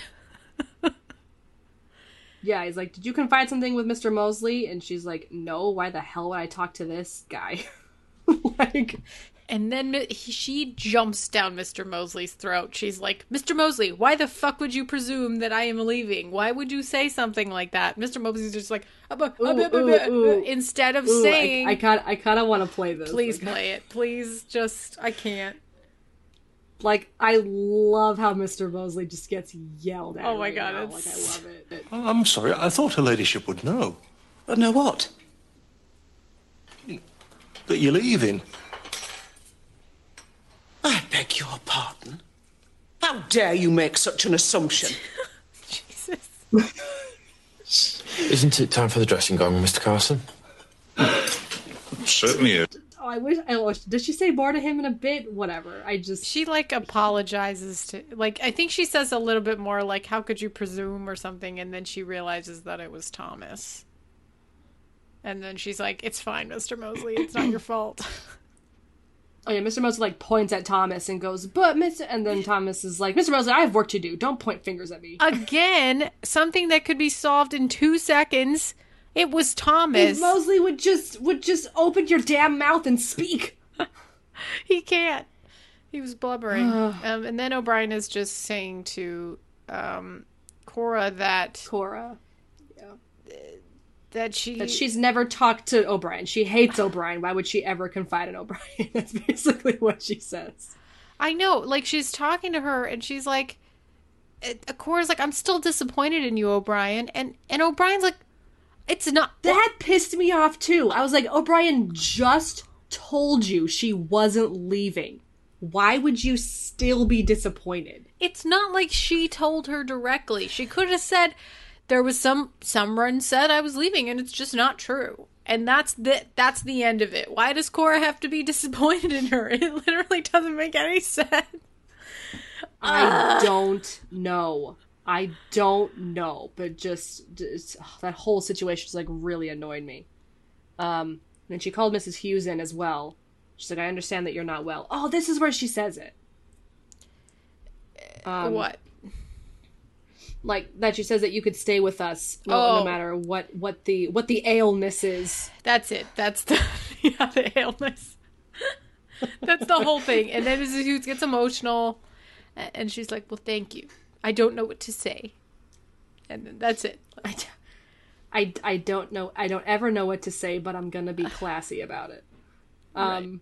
Yeah, he's like, "Did you confide something with Mr. Molesley?" And she's like, "No. Why the hell would I talk to this guy?" like, And then he, she jumps down Mr. Molesley's throat. She's like, Mr. Molesley, why the fuck would you presume that I am leaving? Why would you say something like that? Mr. Molesley's just like, "Uh, uh, uh, Ooh, ooh, uh," ooh. instead of ooh, saying, I, I kind I kind of want to play this. please Like, play it. Please just, I can't. Like, I love how Mr. Molesley just gets yelled at. Oh my right God, now. it's- like I love it. Oh, I'm sorry. I thought her ladyship would know. But know what? That you're leaving. I beg your pardon. How dare you make such an assumption? Jesus. Isn't it time for the dressing gown, Mr. Carson? Certainly is. Oh, I wish. I wish. Did she say more to him in a bit? Whatever. I just. She like apologizes to, like, I think she says a little bit more, like, how could you presume or something, and then she realizes that it was Thomas. And then she's like, it's fine, Mr. Molesley, it's not your fault. Oh yeah, Mr. Molesley like points at Thomas and goes, "But Mr." And then Thomas is like, "Mr. Molesley, I have work to do. Don't point fingers at me." Again, something that could be solved in two seconds. It was Thomas. If Molesley would just would just open your damn mouth and speak. he can't. He was blubbering. um, and then O'Brien is just saying to um, Cora that Cora, that she That she's never talked to O'Brien. She hates O'Brien. Why would she ever confide in O'Brien? That's basically what she says. I know, like she's talking to her, and she's like, Cora's like, I'm still disappointed in you, O'Brien, and and O'Brien's like, it's not That pissed me off too. I was like, O'Brien just told you she wasn't leaving. Why would you still be disappointed? It's not like she told her directly. She could have said there was some someone said I was leaving, and it's just not true. And that's the that's the end of it. Why does Cora have to be disappointed in her? It literally doesn't make any sense. I don't know. I don't know, but just, just ugh, that whole situation just like really annoyed me. Um, and she called Mrs. Hughes in as well. She's like, "I understand that you're not well." Oh, this is where she says it. Um, what? Like that she says that you could stay with us no, Oh. no matter what what the what the ailness is. That's it. That's the yeah the illness. That's the whole thing. And then Mrs. Hughes gets emotional, and she's like, "Well, thank you. I don't know what to say." and then that's it. I, I don't know I don't ever know what to say, but I'm gonna be classy about it. Um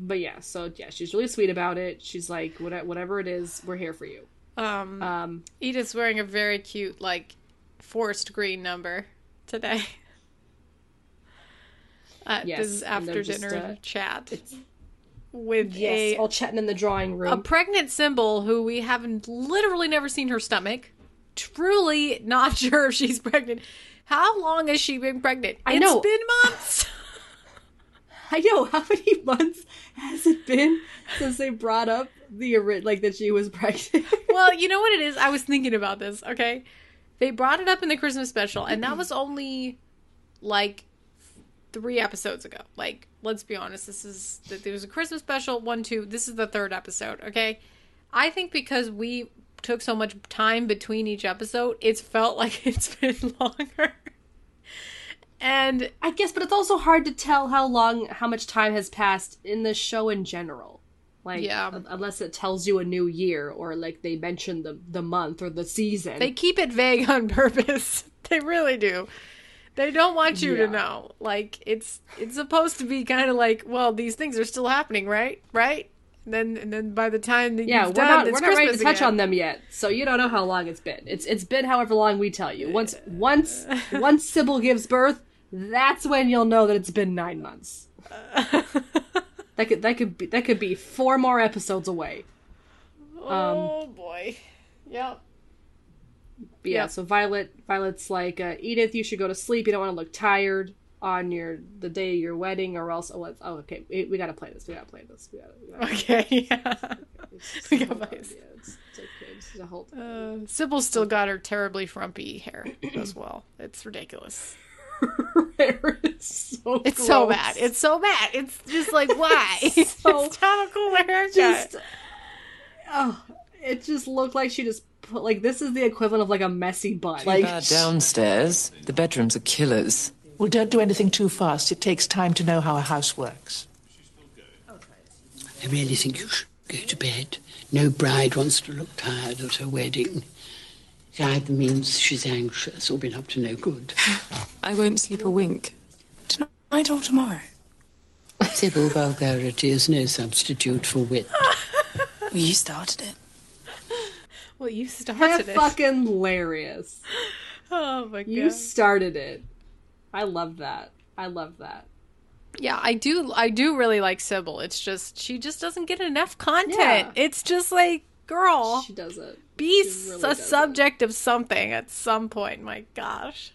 but yeah, so yeah, she's really sweet about it. She's like, "What- whatever it is, we're here for you. Um, Um Edith's wearing a very cute, like, forest green number today. Uh, Yes, this is after they're just, dinner uh, chat with yes, a all chatting in the drawing room. a pregnant Sybil who we haven't literally never seen her stomach. Truly not sure if she's pregnant. How long has she been pregnant? I It's know. It's been months. I know how many months has it been since they brought up the like that she was pregnant. well, you know what it is? I was thinking about this, okay? They brought it up in the Christmas special, and that was only like three episodes ago. Like, let's be honest, this is there was a Christmas special, one, two. This is the third episode, okay? I think because we took so much time between each episode, it's felt like it's been longer. And I guess, but it's also hard to tell how long, how much time has passed in the show in general. Like, Yeah. un- unless it tells you a new year or like they mention the the month or the season. They keep it vague on purpose. they really do. They don't want you Yeah. to know. Like it's it's supposed to be kind of like, well, these things are still happening, right? Right? And then and then by the time that yeah, we're done, not it's we're not ready to touch again. on them yet, so you don't know how long it's been. It's it's been however long we tell you. Once once once Sybil gives birth, that's when you'll know that it's been nine months. that could that could be that could be four more episodes away. Oh boy. Yep. Yeah, Yep. so Violet Violet's like, uh, Edith, you should go to sleep. You don't want to look tired on your the day of your wedding, or else oh, oh okay, we, we gotta play this. We gotta play this. We gotta, we gotta Okay. Yeah. we got hold on, bias. yeah, it's, it's okay. This is a whole Uh, Sybil's still got her terribly frumpy hair as well. It's ridiculous. So It's so bad. It's so bad. It's just like why? So- it's not a cool haircut. just oh, it just looked like she just put like this is the equivalent of like a messy bun. Too Like bad downstairs. The bedrooms are killers. Well, don't do anything too fast. It takes time to know how a house works. I really think you should go to bed. No bride wants to look tired at her wedding. It either means she's anxious or been up to no good. I won't sleep a wink. Tonight or tomorrow? Sybil vulgarity is no substitute for wit. Well, you started it. well, you That's started it. fucking hilarious. Oh my god. You started it. I love that. I love that. Yeah, I do. I do really like Sybil. It's just she just doesn't get enough content. Yeah. It's just like, girl, She does it. Be really a subject of something at some point. My gosh.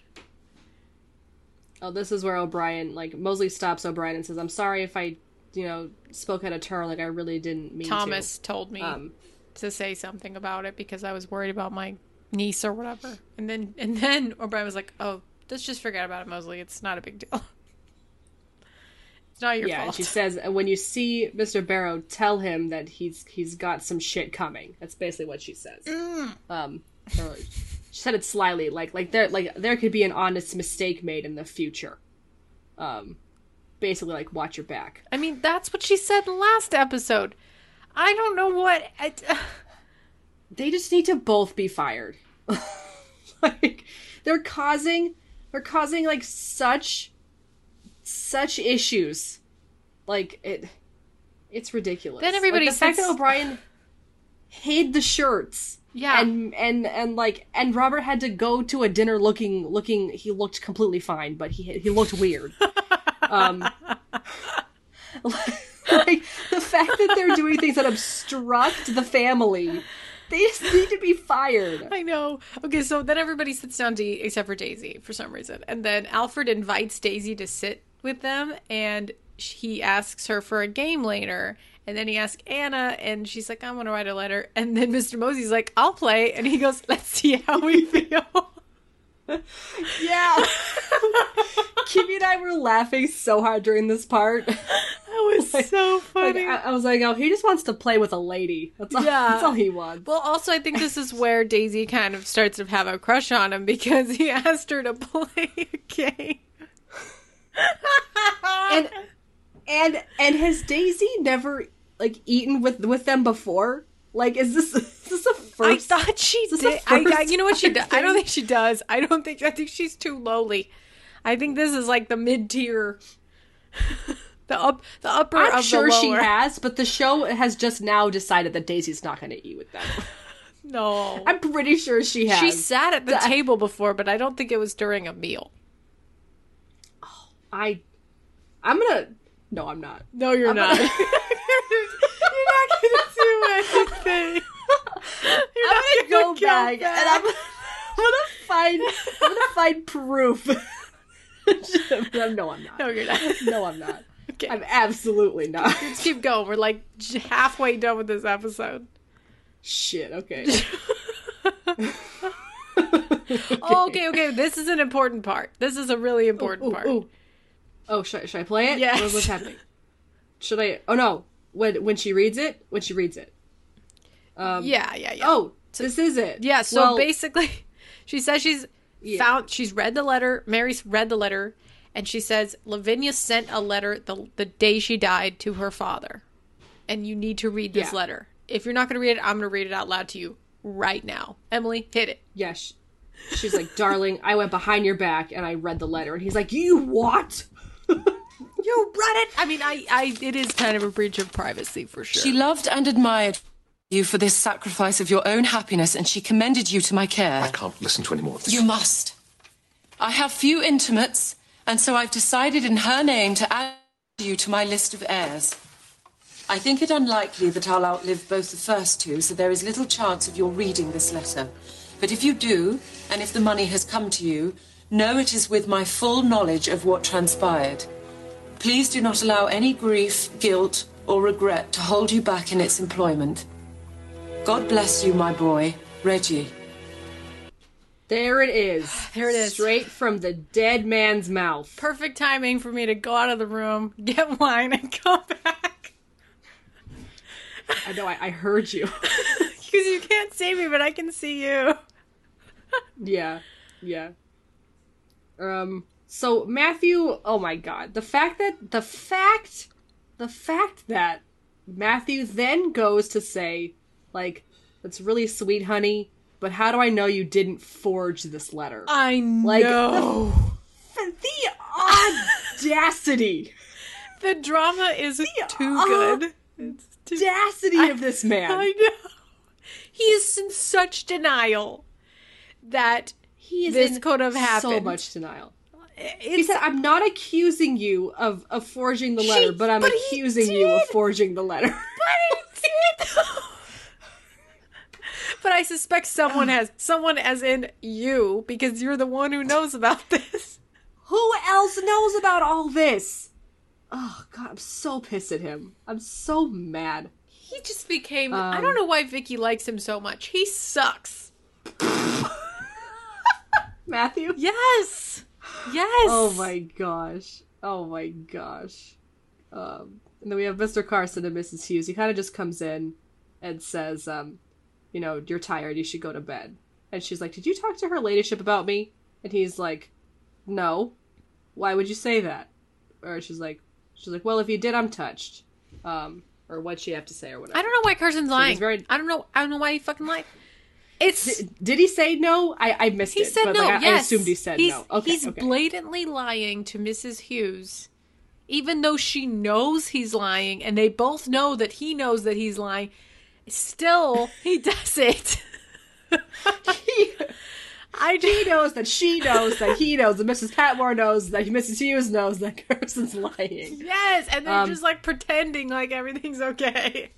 Oh, this is where O'Brien like Molesley stops O'Brien and says, "I'm sorry if I, you know, spoke out of turn. Like I really didn't mean Thomas to." told me Um, to say something about it because I was worried about my niece or whatever. And then and then O'Brien was like, "Oh, let's just forget about it, Molesley. It's not a big deal. not your yeah, fault." she says, "Uh, "When you see Mr. Barrow, tell him that he's he's got some shit coming." That's basically what she says. Mm. Um, or- she said it slyly, like like there like there could be an honest mistake made in the future. Um, basically, like watch your back. I mean, that's what she said last episode. I don't know what. I, They just need to both be fired. like they're causing they're causing like such such issues. Like it it's ridiculous. Then everybody like, the fact that O'Brien hid the shirts. Yeah. And and and like and Robert had to go to a dinner looking looking he looked completely fine, but he he looked weird. um like the fact that they're doing things that obstruct the family. They just need to be fired. I know. Okay, so then everybody sits down to eat except for Daisy for some reason. And then Alfred invites Daisy to sit with them and he asks her for a game later. And then he asks Anna and she's like, I want to write a letter. And then Mr. Molesley's like, I'll play. And he goes, Let's see how we feel. Yeah. Kimmy and I were laughing so hard during this part. That was so Like, funny. I, I was like, oh, he just wants to play with a lady. That's all, Yeah. that's all he wants. Well, also, I think this is where Daisy kind of starts to have a crush on him because he asked her to play a game. and and and has Daisy never like eaten with with them before? Like, is this is this a first? I thought she did. I, I, you know what she does? I don't think she does. I don't think. I think she's too lowly. I think this is like the mid tier, the up, the upper. I'm sure she has, but the show has just now decided that Daisy's not going to eat with them. No, I'm pretty sure she has. she sat at the The- table before, but I don't think it was during a meal. I, I'm gonna. No, I'm not. No, you're I'm not. gonna- you're not gonna do anything. You're I'm not gonna go go back, and I'm, I'm gonna find. I'm gonna find proof. no, I'm not. No, you're not. No, I'm not. Okay. I'm absolutely not. Let's keep going. We're like halfway done with this episode. Shit. Okay. Oh, okay, okay. This is an important part. This is a really important Ooh, part. ooh. Oh, should I, should I play it? Yes. What- what's happening? Should I? Oh no. When when she reads it, when she reads it. Um, yeah, yeah, yeah. Oh, this is it. Yeah, so Well, basically, she says she's found, she's read the letter, Mary's read the letter, and she says Lavinia sent a letter the, the day she died to her father. And you need to read this Yeah. letter. If you're not going to read it, I'm going to read it out loud to you right now. Emily, hit it. Yeah. She, she's like, darling, I went behind your back and I read the letter, and he's like, you what? You read it? I mean, I, I, it is kind of a breach of privacy for sure. She loved and admired you for this sacrifice of your own happiness, and she commended you to my care. I can't listen to any more of this. You must. I have few intimates, and so I've decided in her name to add you to my list of heirs. I think it unlikely that I'll outlive both the first two, so there is little chance of your reading this letter. But if you do, and if the money has come to you, know it is with my full knowledge of what transpired. Please do not allow any grief, guilt, or regret to hold you back in its employment. God bless you, my boy, Reggie. There it is. There it is. Straight from the dead man's mouth. Perfect timing for me to go out of the room, get wine, and come back. I know. I, I heard you. Because you can't see me, but I can see you. Yeah, yeah. Um. So Matthew, oh my god, the fact that the fact, the fact that Matthew then goes to say, like, that's really sweet, honey. But how do I know you didn't forge this letter? I Like, know. The, the audacity, the drama is too uh, good. It's too- audacity of this man. I know. He is in such denial that He is this could have happened. So much denial. It's, He said, "I'm not accusing you of of forging the She- letter, but I'm but accusing you of forging the letter." But he did. but I suspect someone has someone as in you because you're the one who knows about this. Who else knows about all this? Oh god, I'm so pissed at him. I'm so mad. He just became. I Um, don't know why Vicky likes him so much. He sucks. Matthew? Yes. Yes. Oh my gosh. Oh my gosh. Um, and then we have Mr. Carson and Mrs. Hughes. He kind of just comes in and says, um, you know, you're tired, you should go to bed. And she's like, Did you talk to her ladyship about me? And he's like, No. Why would you say that? Or she's like, She's like, Well, if you did, I'm touched. Um, or what'd she have to say or whatever. I don't know why Carson's So lying. very- I don't know. I don't know why he fucking lied. It's Did, did he say no? I, I missed he it. said but, no. like, I, yes, I assumed he said he's, no. Okay, he's okay. blatantly lying to Mrs. Hughes, even though she knows he's lying, and they both know that he knows that he's lying. Still, he does it. I he knows that she knows that he knows that Mrs. Patmore knows that Mrs. Hughes knows that Carson's lying. yes, and they're Um, just like pretending like everything's okay.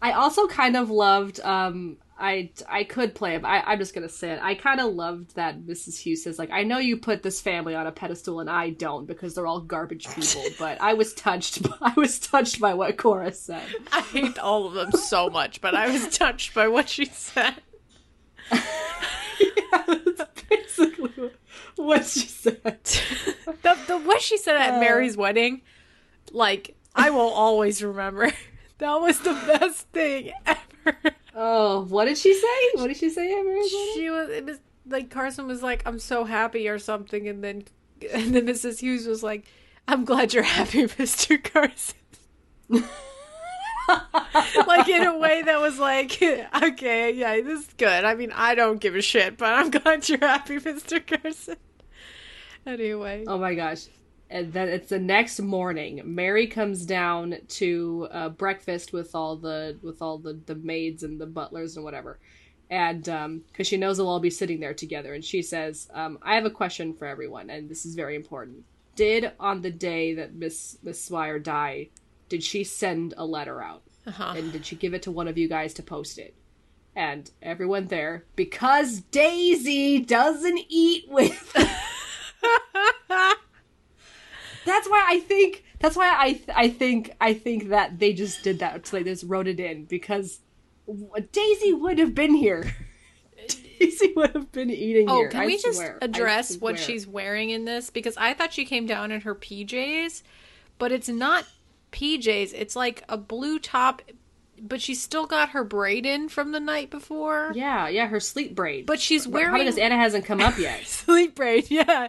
I also kind of loved. Um, I I could play it. I, I'm just gonna say it. I kind of loved that Mrs. Hughes says like, I know you put this family on a pedestal and I don't because they're all garbage people. but I was touched. I was touched by what Cora said. I hate all of them so much, but I was touched by what she said. Yeah, that's basically, what she said. the the what she said at uh, Mary's wedding, like I will always remember. That was the best thing ever. Oh, what did she say? What did she say She was it was like Carson was like, "I'm so happy" or something, and then and then Mrs. Hughes was like, "I'm glad you're happy, Mister Carson." like in a way that was like, okay, yeah, this is good. I mean, I don't give a shit, but I'm glad you're happy, Mr. Carson. Anyway. Oh my gosh. And then it's the next morning. Mary comes down to uh, breakfast with all the with all the, the maids and the butlers and whatever. And um because she knows they'll all be sitting there together and she says, um, I have a question for everyone, and this is very important. Did on the day that Miss Miss Swire died, did she send a letter out? Uh-huh. And did she give it to one of you guys to post it? And everyone there, because Daisy doesn't eat with that's why I think that's why I th- I think I think that they just did that. So they just wrote it in because Daisy would have been here. Daisy would have been eating Oh, here. can I we just swear. I address what she's wearing in this? Because I thought she came down in her PJs, but it's not PJs. It's like a blue top, but she's still got her braid in from the night before. Yeah, yeah, her sleep braid. But she's wearing Probably because Anna hasn't come up yet. sleep braid, yeah.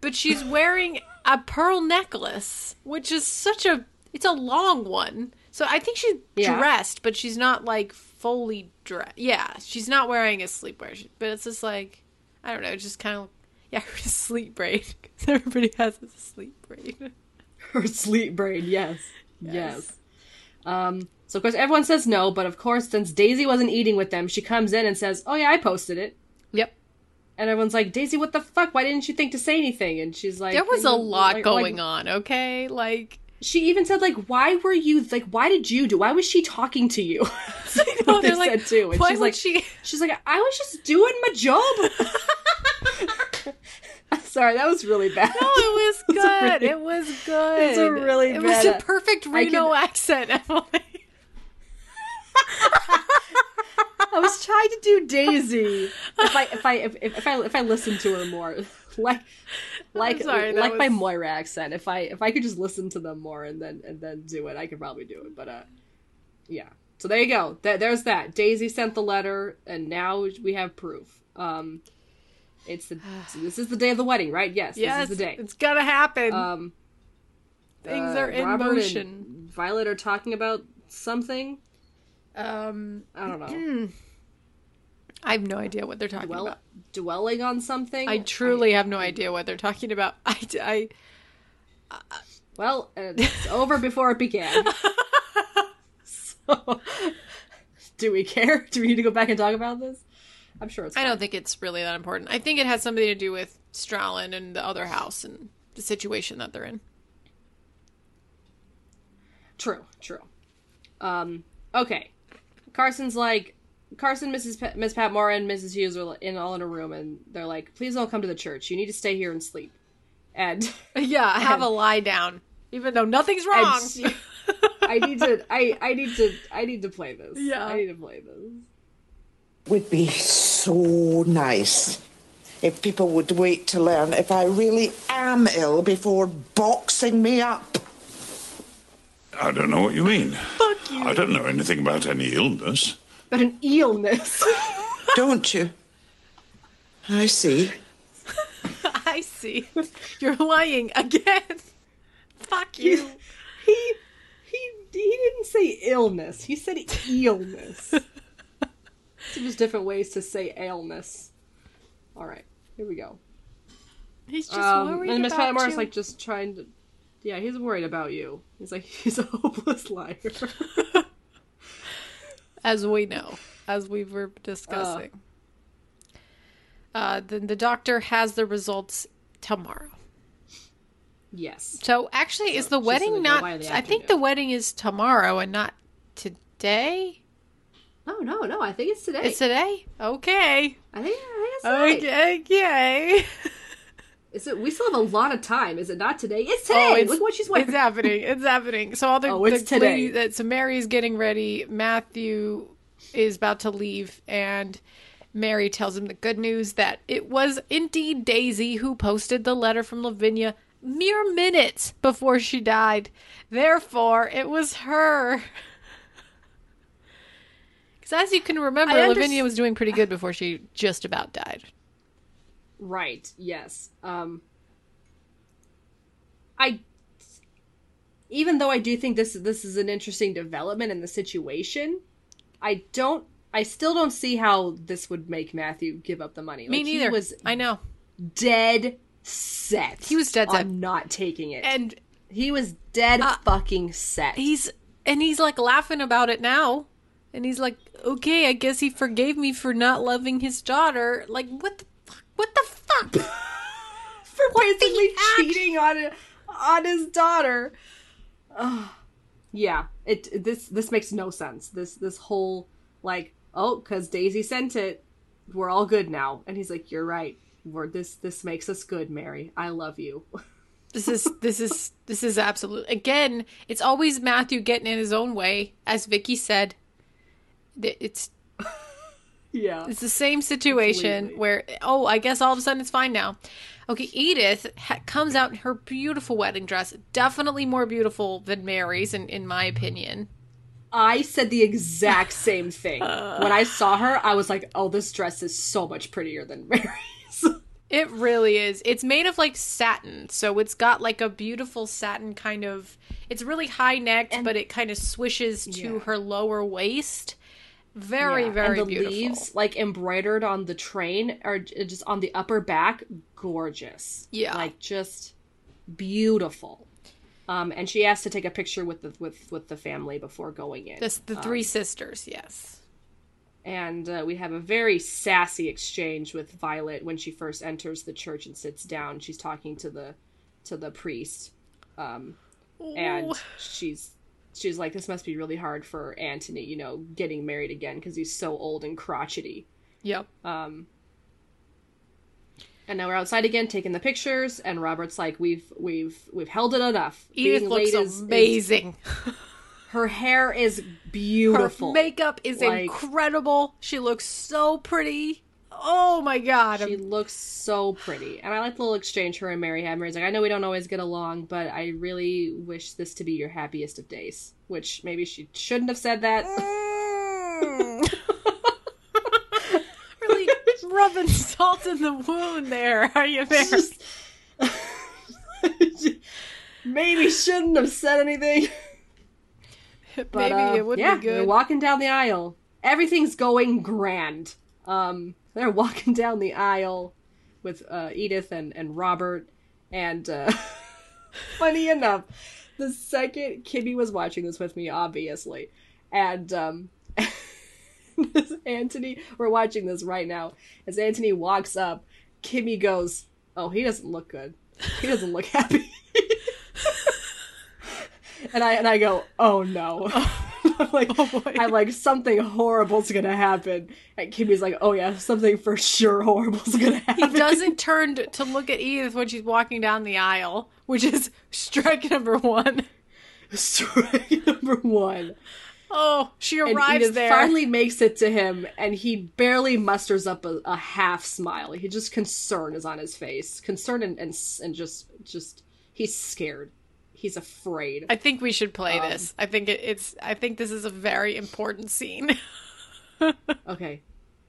But she's wearing a pearl necklace, which is such a it's a long one. So I think she's Yeah. dressed, but she's not like fully dressed. Yeah, she's not wearing a sleepwear, but it's just like I don't know, just kind of yeah, her sleep braid. 'Cause everybody has a sleep braid. her sleep braid. Yes. yes, Um. So of course everyone says no, but of course since Daisy wasn't eating with them, she comes in and says, "Oh yeah, I posted it." Yep. And everyone's like, "Daisy, what the fuck? Why didn't you think to say anything?" And she's like, there was a lot like- going like- on, okay? Like She even said like, "Why were you like? Why did you do? Why was she talking to you?" Know, they like, said too. And why she's like, she- she's like, "I was just doing my job." Sorry, that was really bad. No, it was It's a good. really- it was good. it was a really It was a uh, perfect Reno could- accent, Emily. I was trying to do Daisy. If I if I if, if I if I listened to her more, like like sorry, like my Moira accent. If I if I could just listen to them more and then and then do it, I could probably do it. But uh, yeah. So there you go. Th- there's that. Daisy sent the letter, and now we have proof. Um, it's the so this is the day of the wedding, right? Yes. yes, This is the day. it's gonna happen. Um, Things uh, are in Robert and motion. Violet are talking about something. Um, I don't know. I have no idea what they're talking Dwell- about. dwelling on something. I truly have no idea what they're talking about. I, I Well, it's over before it began. so, do we care? Do we need to go back and talk about this? I'm sure it's. I don't think it's really that important. I think it has something to do with Strallan and the other house and the situation that they're in. True, true. Um, okay. Carson's like, Carson, Mrs. Pa- Miss Patmore, and Mrs. Hughes are in all in a room, and they're like, "Please don't come to the church. You need to stay here and sleep." And Yeah, have and- a lie down, even though nothing's wrong. she- I need to. I I need to. I need to play this. Yeah. I need to play this. would be so nice if people would wait to learn if I really am ill before boxing me up. I don't know what you mean. Fuck you. I don't know anything about any illness. But an illness. Don't you? I see. I see. You're lying again. Fuck you. he he he didn't say illness. He said eelness. so there's different ways to say illness. All right, here we go. He's just Um, worried and Miss about is like just trying to. Yeah, he's worried about you. He's like he's a hopeless liar. as we know, as we were discussing. Uh, then the doctor has the results tomorrow. yes. So actually, is the wedding not? the I think the wedding is tomorrow and not today. No, no, no. I think it's today. It's today. Okay. I think, I think it's today. Okay. Okay. Is it? We still have a lot of time. Is it not today? It's oh, today. Oh, it's, Look what she's wearing. It's happening. It's happening. So all the, Oh, it's the today. lady- that so Mary's getting ready. Matthew is about to leave, and Mary tells him the good news that it was indeed Daisy who posted the letter from Lavinia mere minutes before she died. Therefore, it was her. Because as you can remember, Lavinia was doing pretty good before she just about died. Right. Yes. Um. I. even though I do think this this is an interesting development in the situation, I don't. I still don't see how this would make Matthew give up the money. Me Like, neither. He was I know. dead set. He was dead set. not taking it, And he was dead fucking set. he's and he's like laughing about it now. And he's like, "Okay, I guess he forgave me for not loving his daughter." Like, what the? What the fuck? for basically cheating on on his daughter. Ugh. yeah, it this this makes no sense. This this whole like oh, because Daisy sent it, we're all good now. And he's like, you're right. We're this this makes us good, Mary. I love you. This is this is this is absolute. Again, it's always Matthew getting in his own way, as Vicky said. It's yeah, it's the same situation where oh, I guess all of a sudden it's fine now. Okay, Edith ha- comes out in her beautiful wedding dress, definitely more beautiful than Mary's, in in my opinion. I said the exact same thing uh. when I saw her. I was like, oh, this dress is so much prettier than Mary's. It really is. It's made of like satin, so it's got like a beautiful satin kind of. It's really high necked, but it kind of swishes to Yeah. her lower waist. Very, Yeah, very and the beautiful. leaves like embroidered on the train or j- just on the upper back gorgeous Yeah. like just beautiful um and she asked to take a picture with the with with the family before going in This, the Um, three sisters, yes. and uh, we have a very sassy exchange with Violet when she first enters the church and sits down. She's talking to the to the priest, um, and she's she's like, "This must be really hard for Anthony, you know, getting married again because he's so old and crotchety." Yep. Um, and now we're outside again taking the pictures, and Robert's like, "We've we've we've held it enough." Edith Being looks late is- is- amazing. her hair is beautiful. Her makeup is Like- incredible. She looks so pretty. Oh my god. She looks so pretty. And I like the little exchange her and Mary had. Mary's like, I know we don't always get along, but I really wish this to be your happiest of days. Which maybe she shouldn't have said that. really rubbing salt in the wound there. Are you there? maybe shouldn't have said anything. But, Maybe uh, it would yeah, be good. walking down the aisle. Everything's going grand. Um, they're walking down the aisle with uh, Edith and, and Robert. And uh, funny enough, the second Kimmy was watching this with me, obviously, and um, Anthony, we're watching this right now. As Anthony walks up, Kimmy goes, "Oh, he doesn't look good. He doesn't look happy." and I and I go, "Oh no." I'm like, oh, I'm like, something horrible's gonna happen. And Kimmy's like, oh yeah, something for sure horrible's gonna happen. He doesn't turn to look at Edith when she's walking down the aisle, which is strike number one. Strike number one. Oh, she arrives there. finally makes it to him, and he barely musters up a, a half smile. He just concern is on his face, concern and and, and just just he's scared. He's afraid. I think we should play Um, this. I think it, it's. I think this is a very important scene. Okay,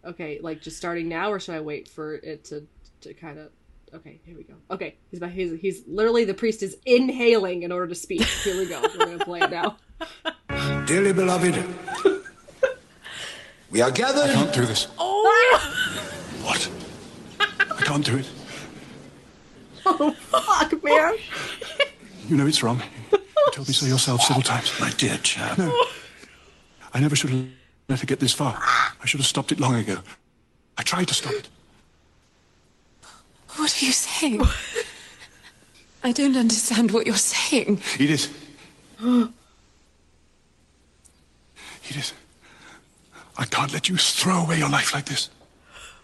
okay, like just starting now, or should I wait for it to to kind of? Okay, here we go. Okay, he's about he's he's literally the priest is inhaling in order to speak. Here we go. We're gonna play it now. Dearly beloved, we are gathered. I can't do this. Oh, What? I can't do it. Oh fuck, man! You know it's wrong. You told me so yourself several times. My dear chap. No. I never should have let it get this far. I should have stopped it long ago. I tried to stop it. What are you saying? I don't understand what you're saying. Edith. Edith. I can't let you throw away your life like this.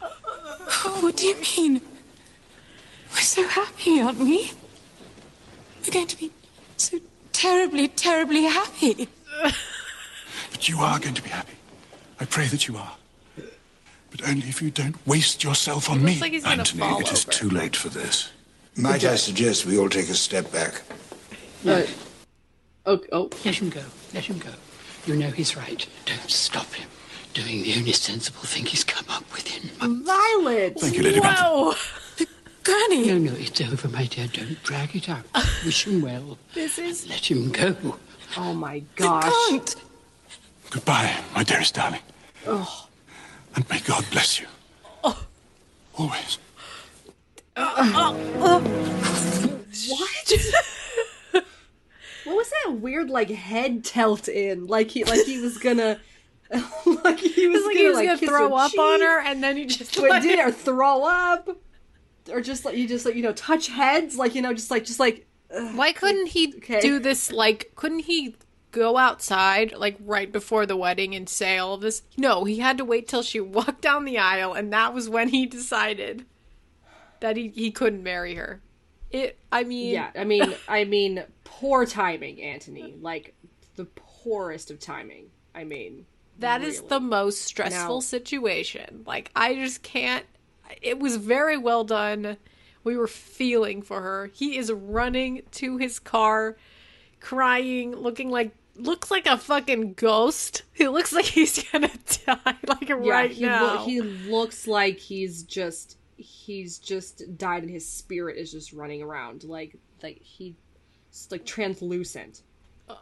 Oh, what do you mean? We're so happy, aren't we? We're going to be so terribly, terribly happy. But you are going to be happy. I pray that you are. But only if you don't waste yourself on me. looks like Anthony, it is too late for this. Might I suggest we all take a step back? Uh, oh, oh. Let him go. Let him go. You know he's right. Don't stop him doing the only sensible thing he's come up with in months. Violet. Thank you, Lady Blunt. Whoa! Granny! No, no, it's over, my dear. Don't drag it out. Wish him well. This is. Let him go. Oh my gosh. Goodbye, my dearest darling. Oh. And may God bless you. Oh. Always. Uh, uh, uh. What? what was that weird like head tilt in? Like he like he was gonna like he was gonna, he was like, gonna kiss throw her up on her, and then he just But like, did or throw up, or just like you just like you know touch heads, like you know just like just like. Why couldn't he do this? Like, couldn't he go outside like right before the wedding and say all this? No, he had to wait till she walked down the aisle, and that was when he decided that he he couldn't marry her. It. I mean. Yeah, I mean, I mean, poor timing, Anthony Like the poorest of timing. I mean, That is the most stressful Now- situation. Like I just can't. It was very well done. We were feeling for her. He is running to his car, crying, looking like looks like a fucking ghost. He looks like he's gonna die like right he, now. he looks like he's just he's just died and his spirit is just running around like like he it's like translucent.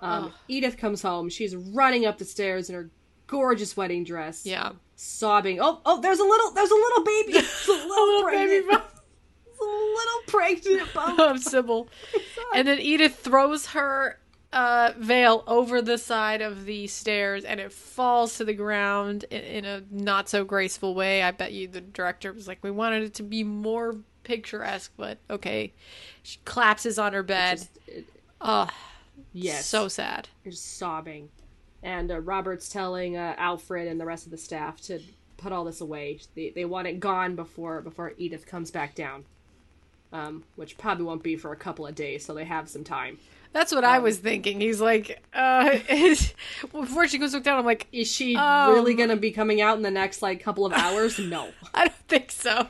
Um, Edith comes home. She's running up the stairs in her gorgeous wedding dress. Yeah. sobbing. Oh, oh, there's a little, there's a little baby, a little, pregnant, baby There's a little pregnant bump. of Sybil. And then Edith throws her uh, veil over the side of the stairs and it falls to the ground in, in a not so graceful way. I bet you the director was like, we wanted it to be more picturesque, but okay. She collapses on her bed. oh, Yes. So sad. You're just sobbing. And uh, Robert's telling uh, Alfred and the rest of the staff to put all this away. They, they want it gone before before Edith comes back down. Um, which probably won't be for a couple of days, so they have some time. That's what I was thinking. He's like, uh, before she goes back down, I'm like, is she um, really gonna be coming out in the next like couple of hours? No. I don't think so.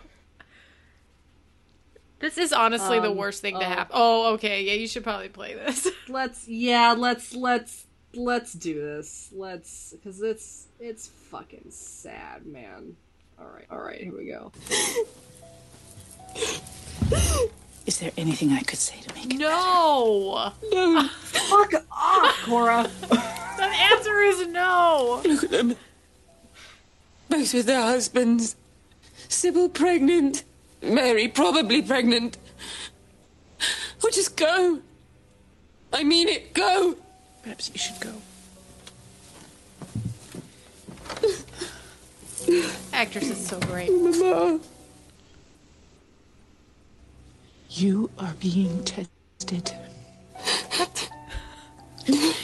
This is honestly the Um, worst thing to oh. happen. Oh, okay. Yeah, you should probably play this. let's yeah, let's let's let's do this. Let's because it's it's fucking sad, man. All right, all right, here we go. Is there anything I could say to make No. No. Fuck off, Cora. the answer is no. Look at them. Both with their husbands. Sybil pregnant. Mary probably pregnant. Oh, just go. I mean it. Go. Perhaps you should go. Actress is so great. Mama. You are being tested.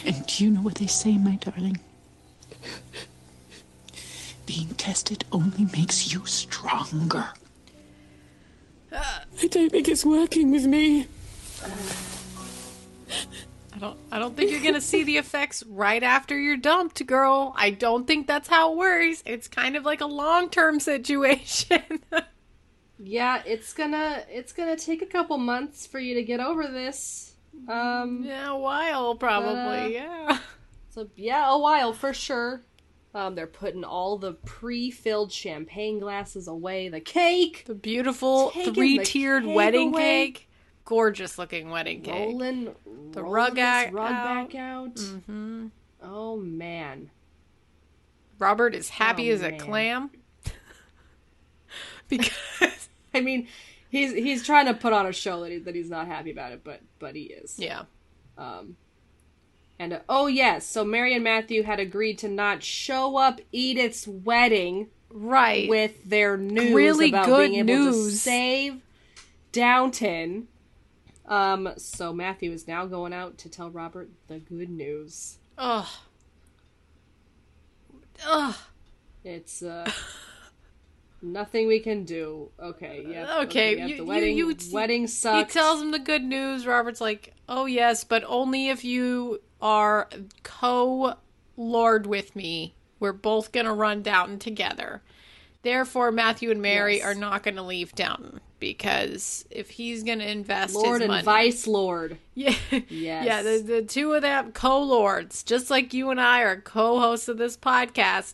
and do you know what they say, my darling? Being tested only makes you stronger. I don't think it's working with me. I don't. I don't think you're gonna see the effects right after you're dumped, girl. I don't think that's how it works. It's kind of like a long term situation. Yeah, it's gonna it's gonna take a couple months for you to get over this. Um, yeah, a while probably. uh, yeah. So yeah, a while for sure. Um, they're putting all the pre-filled champagne glasses away. The cake, the beautiful three tiered cake wedding away. cake, gorgeous looking wedding cake. rolling the rolling rug out. rug out. back out. Mm-hmm. Oh man, Robert is happy Oh, as a clam. because I mean, he's he's trying to put on a show that he, that he's not happy about it, but but he is. Yeah. Um. And uh, oh yes, so Mary and Matthew had agreed to not show up Edith's wedding, right? With their news Really about good being able to news. save Downton. Um. So Matthew is now going out to tell Robert the good news. Ugh. Ugh. It's uh. Nothing we can do. Okay, yeah. Okay, have you, the wedding. you, you, wedding sucks. He tells him the good news. Robert's like, "Oh yes, but only if you are co-lord with me. We're both gonna run Downton together. Therefore, Matthew and Mary Yes. are not gonna leave Downton because if he's gonna invest Lord and money, Vice Lord. yeah, Yes. yeah, the the two of them co-lords, just like you and I are co-hosts of this podcast.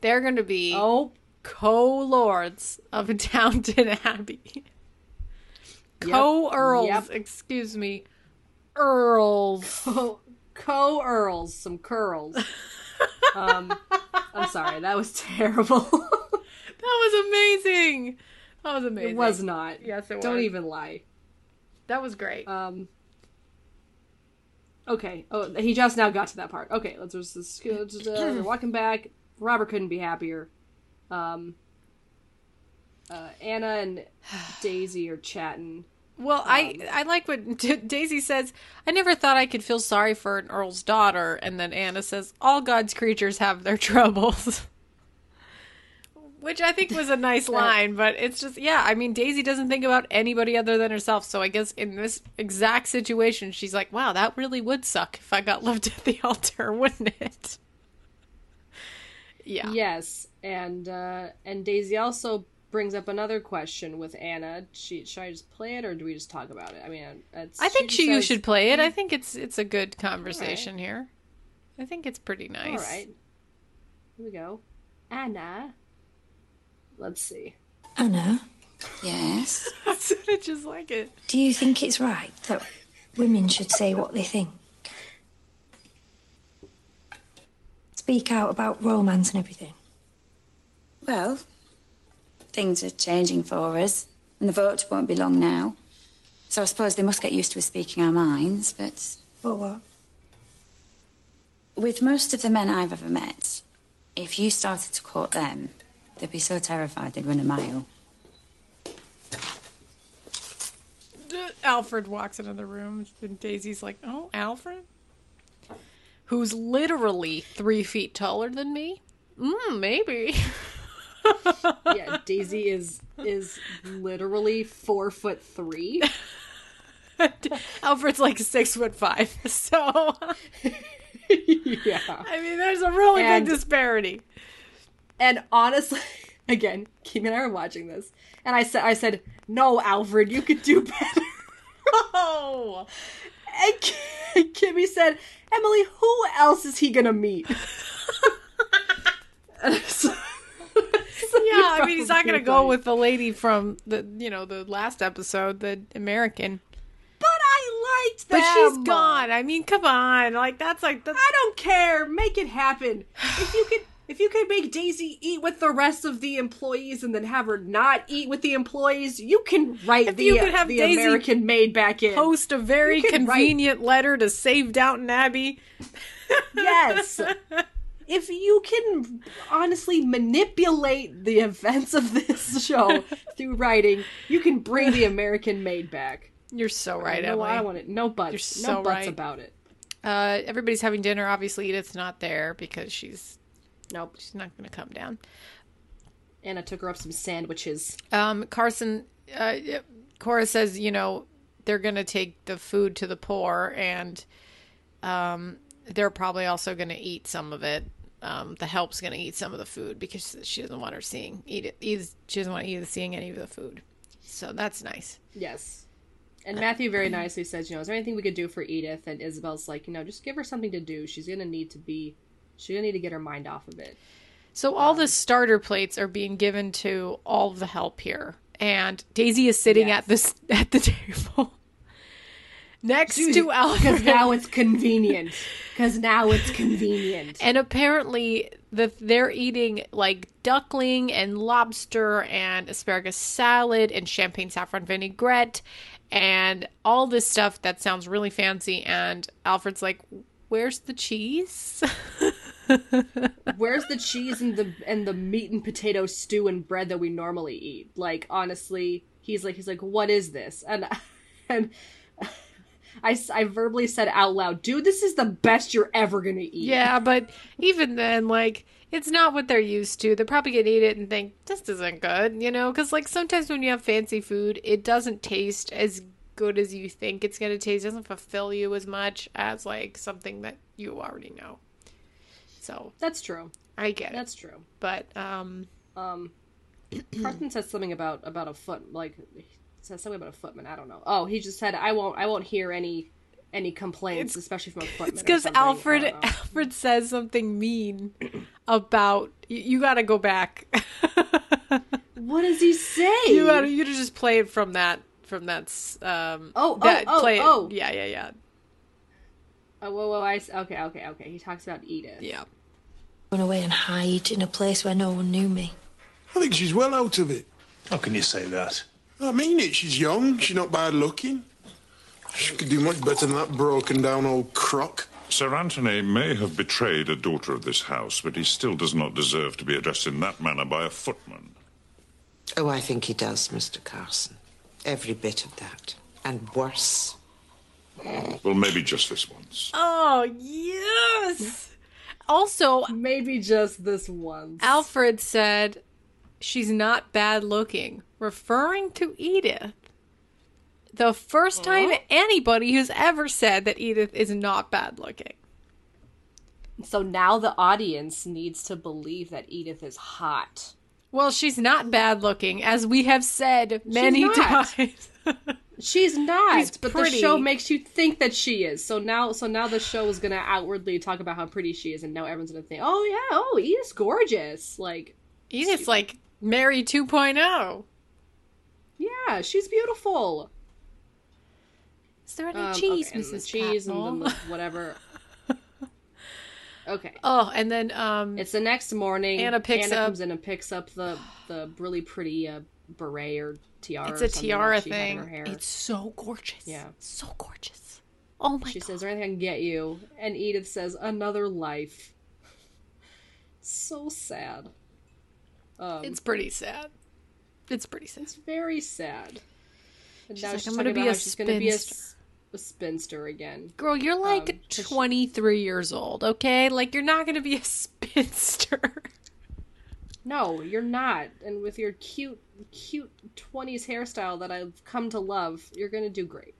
They're gonna be oh co-lords of Downton Abbey. Co Earls, Yep. excuse me. Earls. Co co Earls, some curls. um, I'm sorry, that was terrible. that was amazing. That was amazing. It was not. Yes, it was. Don't even lie. That was great. Um. Okay. Oh, he just now got to that part. Okay, let's just, just uh, they're walking back. Robert couldn't be happier. Um. Uh, Anna and Daisy are chatting. Well, I I like what D- Daisy says. I never thought I could feel sorry for an earl's daughter, and then Anna says, "All God's creatures have their troubles," which I think was a nice line. But it's just, yeah, I mean, Daisy doesn't think about anybody other than herself. So I guess in this exact situation, she's like, "Wow, that really would suck if I got left at the altar, wouldn't it?" Yeah. Yes, and uh, and Daisy also brings up another question with Anna. She, should I just play it or do we just talk about it? I mean, it's, I think she she, you says- should play it. I think it's it's a good conversation here. I think it's pretty nice. All right. Here we go. Anna. Let's see. Oh, Anna? Yes? I sounded just like it. Do you think it's right that women should say what they think? Speak out about romance and everything? Well, things are changing for us, and the vote won't be long now. So I suppose they must get used to us speaking our minds, but. But what? With most of the men I've ever met, if you started to court them, they'd be so terrified they'd run a mile. Alfred walks into the room, and Daisy's like, "Oh, Alfred, who's literally three feet taller than me? Mm, maybe." yeah, Daisy is is literally four foot three. Alfred's like six foot five, so yeah. I mean, there's a really And- big disparity. And honestly, again, Kim and I were watching this, and I said, "I said, no, Alfred, you could do better." oh, and Ki- Kimmy said, "Emily, who else is he gonna meet?" Yeah, I mean, he's not gonna go with the lady from the you know the last episode, the American. But I liked that. But she's them. gone. I mean, come on, like that's like that's... I don't care. Make it happen. If you could, if you could make Daisy eat with the rest of the employees and then have her not eat with the employees, you can write If the you could have the Daisy American maid back in. post a very could write- convenient letter to save Downton Abbey. Yes. if you can honestly manipulate the events of this show through writing, you can bring the American maid back. You're so right, no, Emily. I want it. No buts. You're so no buts right. about it. Uh, everybody's having dinner. Obviously, Edith's not there because she's nope, she's not going to come down. Anna took her up some sandwiches. Um, Carson, uh, Cora says, you know, they're going to take the food to the poor, and um, they're probably also going to eat some of it. Um, the help's going to eat some of the food because she doesn't want her seeing eat it. Edith, she doesn't want Edith seeing any of the food. So that's nice. Yes. And Matthew very nicely says, you know, is there anything we could do for Edith? And Isobel's like, you know, just give her something to do. She's gonna need to be, she's gonna need to get her mind off of it. So all the starter plates are being given to all of the help here, and Daisy is sitting at this at the table next to Alfred. Because now it's convenient. Because now it's convenient. And apparently, the they're eating like duckling and lobster and asparagus salad and champagne saffron vinaigrette and all this stuff that sounds really fancy. And Alfred's like, "Where's the cheese?" Where's the cheese and the and the meat and potato stew and bread that we normally eat? Like honestly, he's like he's like, what is this? And and I, I verbally said out loud, dude, this is the best you're ever gonna eat. yeah, but even then, like. It's not what they're used to. They're probably gonna eat it and think this isn't good, you know? Because like sometimes when you have fancy food, it doesn't taste as good as you think it's gonna taste. It doesn't fulfill you as much as like something that you already know. So that's true. I get it. That's true. But um, um, Carson says something about about a foot like he says something about a footman. I don't know. Oh, he just said I won't I won't hear any any complaints, especially from a footman. It's because Alfred. Alfred says something mean about you, you got to go back. what does he say? You got to you gotta just play it from that from that's um Oh, oh, that oh, play oh. yeah yeah yeah Oh, whoa, whoa, I, okay, okay, okay. He talks about Edith. Yeah. Run away and hide in a place where no one knew me. I think she's well out of it. How can you say that? I mean it. She's young. She's not bad looking. She could do much better than that broken down old crock. Sir Anthony may have betrayed a daughter of this house, but he still does not deserve to be addressed in that manner by a footman. Oh, I think he does, Mr. Carson. Every bit of that. And worse. Well, maybe just this once. oh yes also maybe just this once. Alfred said she's not bad looking. Referring to edith. The first time anybody has ever said that edith is not bad looking. So now the audience needs to believe that Edith is hot. well she's not bad looking as we have said many times She's not, She's but pretty. the show makes you think that she is. So now, so now the show is gonna outwardly talk about how pretty she is, and now everyone's gonna think, "Oh yeah, oh Edith's gorgeous." Like edith's like mary oh. 2.0 Yeah, she's beautiful. Is there any Um, cheese, okay, and Mrs. cheese Patmore? and the whatever. okay. Oh, and then um, it's the next morning. Anna picks Anna up- comes in and picks up the the really pretty uh, beret or tiara. It's a tiara that she had in thing. her hair. It's so gorgeous. Yeah. So gorgeous. Oh my She says, "Is there anything I can get you?" And Edith says, "Another life." so sad. Um, It's pretty sad. It's pretty sad. It's very sad. And She's now like, she's "I'm gonna be a she's gonna be a, spinster." s- a spinster again. Girl, you're like Um, 'cause she- 23 years old, okay? Like you're not going to be a spinster. No, you're not. And with your cute, cute twenties hairstyle that I've come to love, you're gonna do great.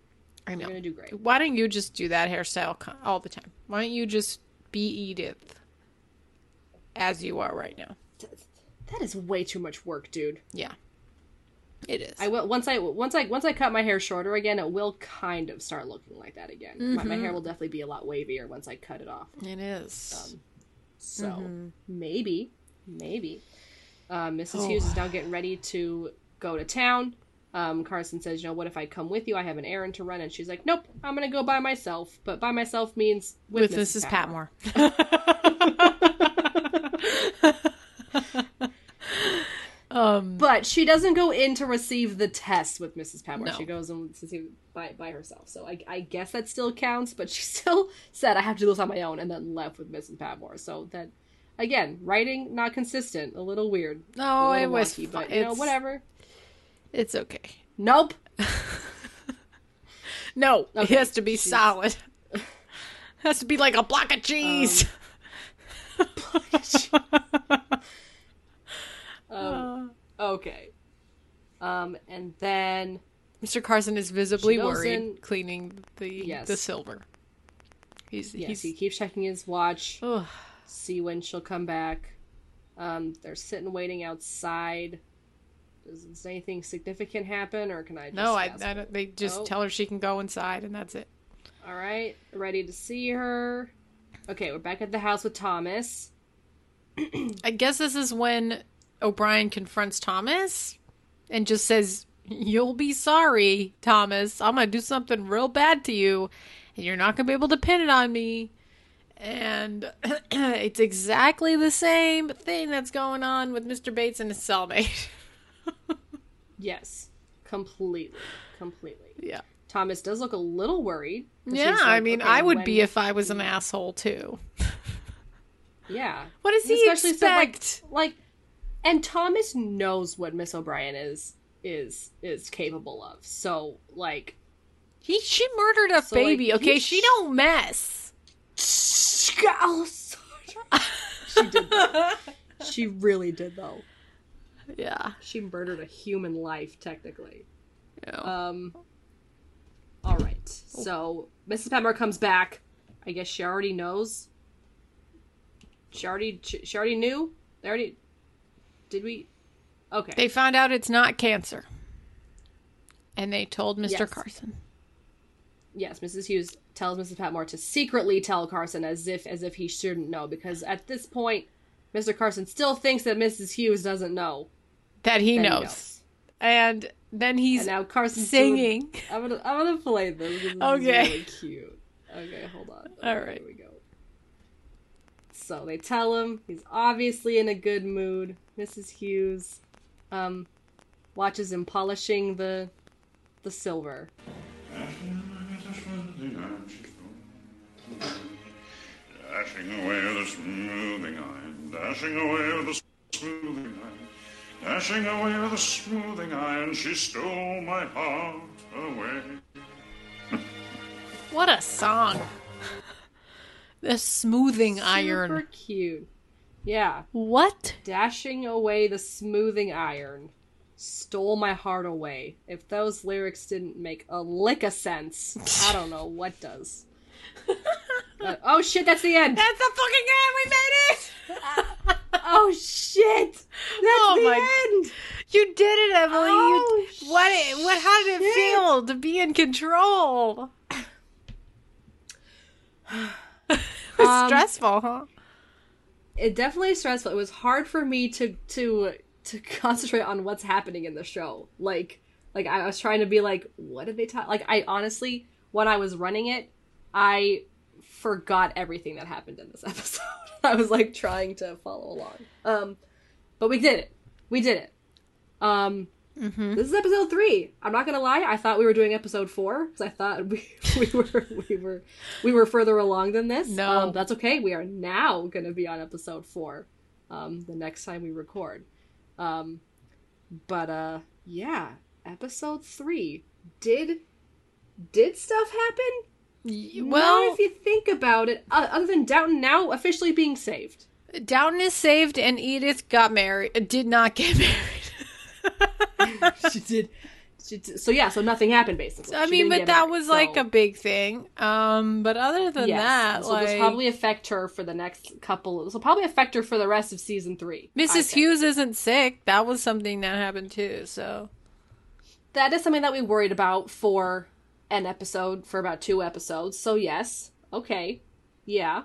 I know. You're gonna do great. Why don't you just do that hairstyle all the time? Why don't you just be Edith as you are right now? That is way too much work, dude. Yeah. It is. I will once I once I once I cut my hair shorter again, it will kind of start looking like that again. My, my Mhm. hair will definitely be a lot wavier once I cut it off. It is. Um, so Mhm. maybe, maybe. Uh, Mrs. Oh. Hughes is now getting ready to go to town. Um, Carson says, "You know what? If I come with you, I have an errand to run." And she's like, "Nope, I'm gonna go by myself." But by myself means with, With Mrs. Patmore. um, But she doesn't go in to receive the test with Mrs. Patmore. No. She goes and by by herself. So I, I guess that still counts. But she still said I have to do this on my own, and then left with Mrs. Patmore. So that again, writing not consistent, a little weird. No, a little it was wonky, but you know whatever. It's okay. Nope. No, it has to be solid. It has to be like a block of cheese. Um, okay. Um, and then Mr. Carson is visibly worried, in- cleaning the Yes. the silver. He's yes, he's he keeps checking his watch. See when she'll come back. Um, they're sitting waiting outside. Does, does anything significant happen, or can I? Just no, I, I don't, they just Oh. tell her she can go inside, and that's it. All right, ready to see her. Okay, we're back at the house with Thomas. I guess this is when O'Brien confronts Thomas and just says, "You'll be sorry, Thomas. I'm gonna do something real bad to you, and you're not gonna be able to pin it on me." And it's exactly the same thing that's going on with Mr. Bates and his cellmate. Yes, completely, completely. Yeah. Thomas does look a little worried. Yeah, he's I mean, okay, I would when- be if I was an asshole too. Yeah. What does he Especially since, like- expect? like, and Thomas knows what Miss O'Brien is is is capable of. So like, he she murdered a So, like, baby. okay, he she don't mess. Sorry. she did. Though. She really did though. Yeah. She murdered a human life technically. Yeah. Um. All right. So Mrs. Patmore comes back. I guess she already knows. She already. She, she already knew. They already. Did we? Okay. They found out it's not cancer. And they told Mr. Yes. Carson. Yes, Mrs. Hughes tells Mrs. Patmore to secretly tell Carson as if as if he shouldn't know because at this point, Mr. Carson still thinks that Mrs. Hughes doesn't know That he That he knows. knows. And then he's and now Carson singing. doing- I'm gonna I'm gonna play this. This Okay. is really cute. Okay, hold on. All Okay, right. Here we go. So they tell him he's obviously in a good mood. Mrs. Hughes um watches him polishing the the silver. Dashing away with a smoothing iron, dashing away with a smoothing iron, dashing away with a smoothing iron, she stole my heart away. What a song. the smoothing iron. Super cute. Yeah. What? Dashing away the smoothing iron. Stole my heart away. If those lyrics didn't make a lick of sense, I don't know what does. Uh, oh shit, that's the end! That's the fucking end! We made it! oh shit! That's oh the my end! You did it, Emily! Oh, you, what what how did it feel to be in control? it was Um, stressful, huh? It definitely stressful. It was hard for me to to to concentrate on what's happening in the show. Like like I was trying to be like, what did they talk? Like I honestly, when I was running it, I forgot everything that happened in this episode. I was like trying to follow along. Um, but we did it. We did it. Um, this is episode three. I'm not gonna lie. I thought we were doing episode four because I thought we, we were we were we were further along than this. No. um, that's okay. We are now gonna be on episode four. Um, the next time we record. Um, but uh, yeah, episode three did did stuff happen? well- Not if you think about it, uh, other than Downton now officially being saved. Downton is saved, and Edith got married. Did not get married. she did. So yeah, so nothing happened basically. I She mean, but that married, was like a big thing. Um, but other than Yes. that, so like this probably affect her for the next couple. This will probably affect her for the rest of season three. Mrs. Hughes isn't sick. That was something that happened too. So that is something that we worried about for an episode for about two episodes. So yes, okay, yeah.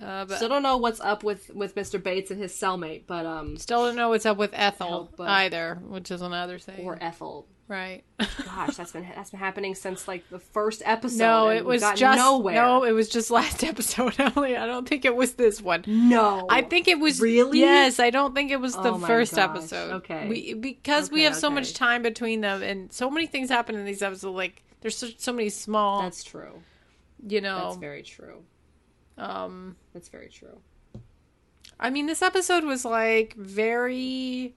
Uh, but Still don't know what's up with with Mr. Bates and his cellmate, but um, still don't know what's up with Ethel Help, but- either, which is another thing. or Ethel. Right? Gosh, that's been that's been happening since like the first episode. no, it was just nowhere. no, it was just last episode, Emily. I don't think it was this one. No, I think it was Really? Yes, I don't think it was the Oh my first gosh, episode. okay. we because we Okay, have so much time between them, and so many things happen in these episodes. Like there's so, so many small. That's true. You know, That's very true. um, That's very true. I mean, this episode was like very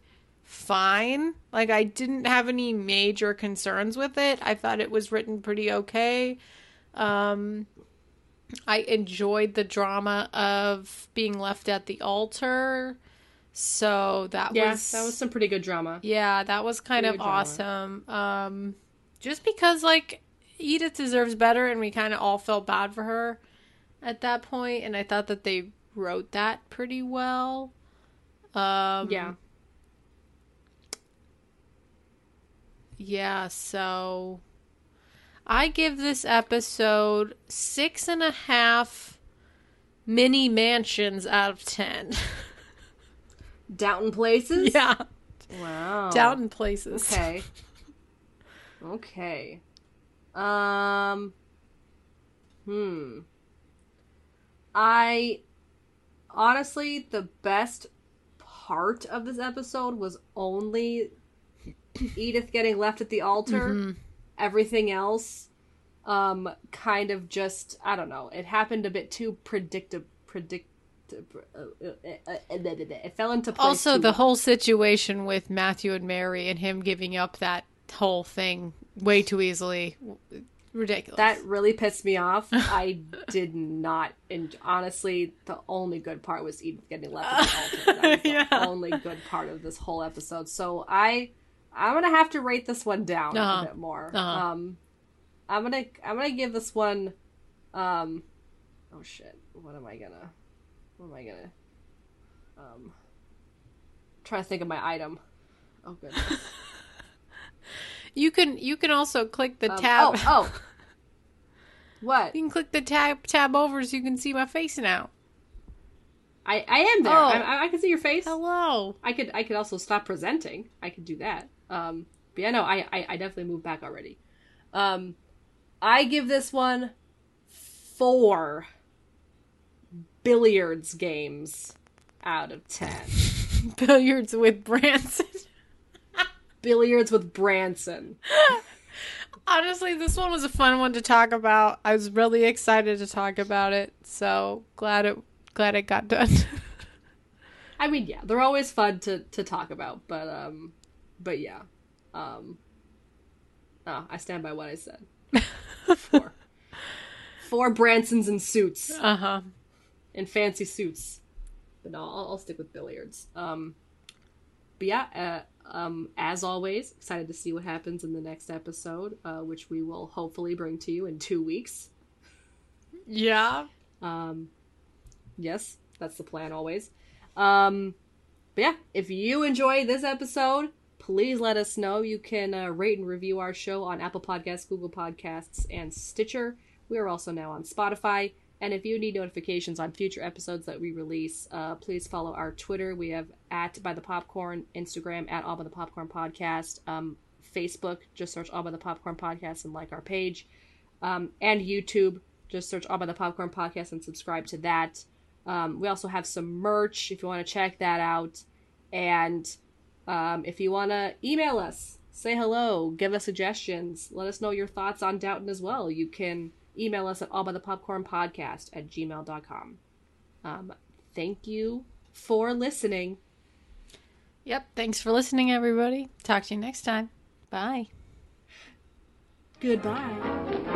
fine. Like I didn't have any major concerns with it. I thought it was written pretty okay. Um I enjoyed the drama of being left at the altar. So that Yeah, was that was some pretty good drama. Yeah, that was kind Pretty of drama. awesome. Um just because like Edith deserves better and we kind of all felt bad for her at that point and I thought that they wrote that pretty well. Um Yeah. Yeah, so I give this episode six and a half mini mansions out of ten. Downton Places. yeah. Wow. Downton Places. Okay. Okay. Um. Hmm. I honestly, the best part of this episode was only Edith getting left at the altar. Mhm. Everything else, um, kind of just I don't know. It happened a bit too predictable. Predict. uh, It fell into place. Also, the well. whole situation with Matthew and Mary and him giving up that whole thing way too easily. Ridiculous. That really pissed me off. I did not, and honestly, the only good part was Edith getting left at the altar. That was the Yeah. only good part of this whole episode. So I, I'm gonna have to rate this one down Uh-huh. a bit more. Uh-huh. Um, I'm gonna, I'm gonna give this one, um, oh shit, what am I gonna, what am I gonna, um, try to think of my item. Oh goodness. you can you can also click the Um, tab. Oh, oh. What? You can click the tab tab over so you can see my face now. I, I am there. Oh. I, I- can see your face. Hello. I could I could also stop presenting. I could do that. Um, But yeah, no, I, I, I definitely moved back already. Um, I give this one four billiards games out of ten. Billiards with Branson. billiards with Branson. Honestly, this one was a fun one to talk about. I was really excited to talk about it. So glad it glad it got done. I mean, yeah, they're always fun to, to talk about, but um, but yeah, um, oh, I stand by what I said. Four, four Bransons in suits. Uh huh. In fancy suits. But no, I'll, I'll stick with billiards. Um, but yeah, uh, um, as always, excited to see what happens in the next episode, uh, which we will hopefully bring to you in two weeks. Yeah. Um, yes, that's the plan always. Um, but yeah, if you enjoy this episode, please let us know. You can uh, rate and review our show on Apple Podcasts, Google Podcasts, and Stitcher. We are also now on Spotify. And if you need notifications on future episodes that we release, uh, please follow our Twitter. We have at by the popcorn, Instagram at all by the popcorn podcast, um, Facebook. Just search all by the popcorn podcast and like our page, um, and YouTube. Just search all by the popcorn podcast and subscribe to that. Um, we also have some merch if you want to check that out. And um, if you want to email us, say hello, give us suggestions, let us know your thoughts on Downton as well. You can email us at allbythepopcornpodcast at gmail.com. Um, thank you for listening. Yep. Thanks for listening, everybody. Talk to you next time. Bye. Goodbye.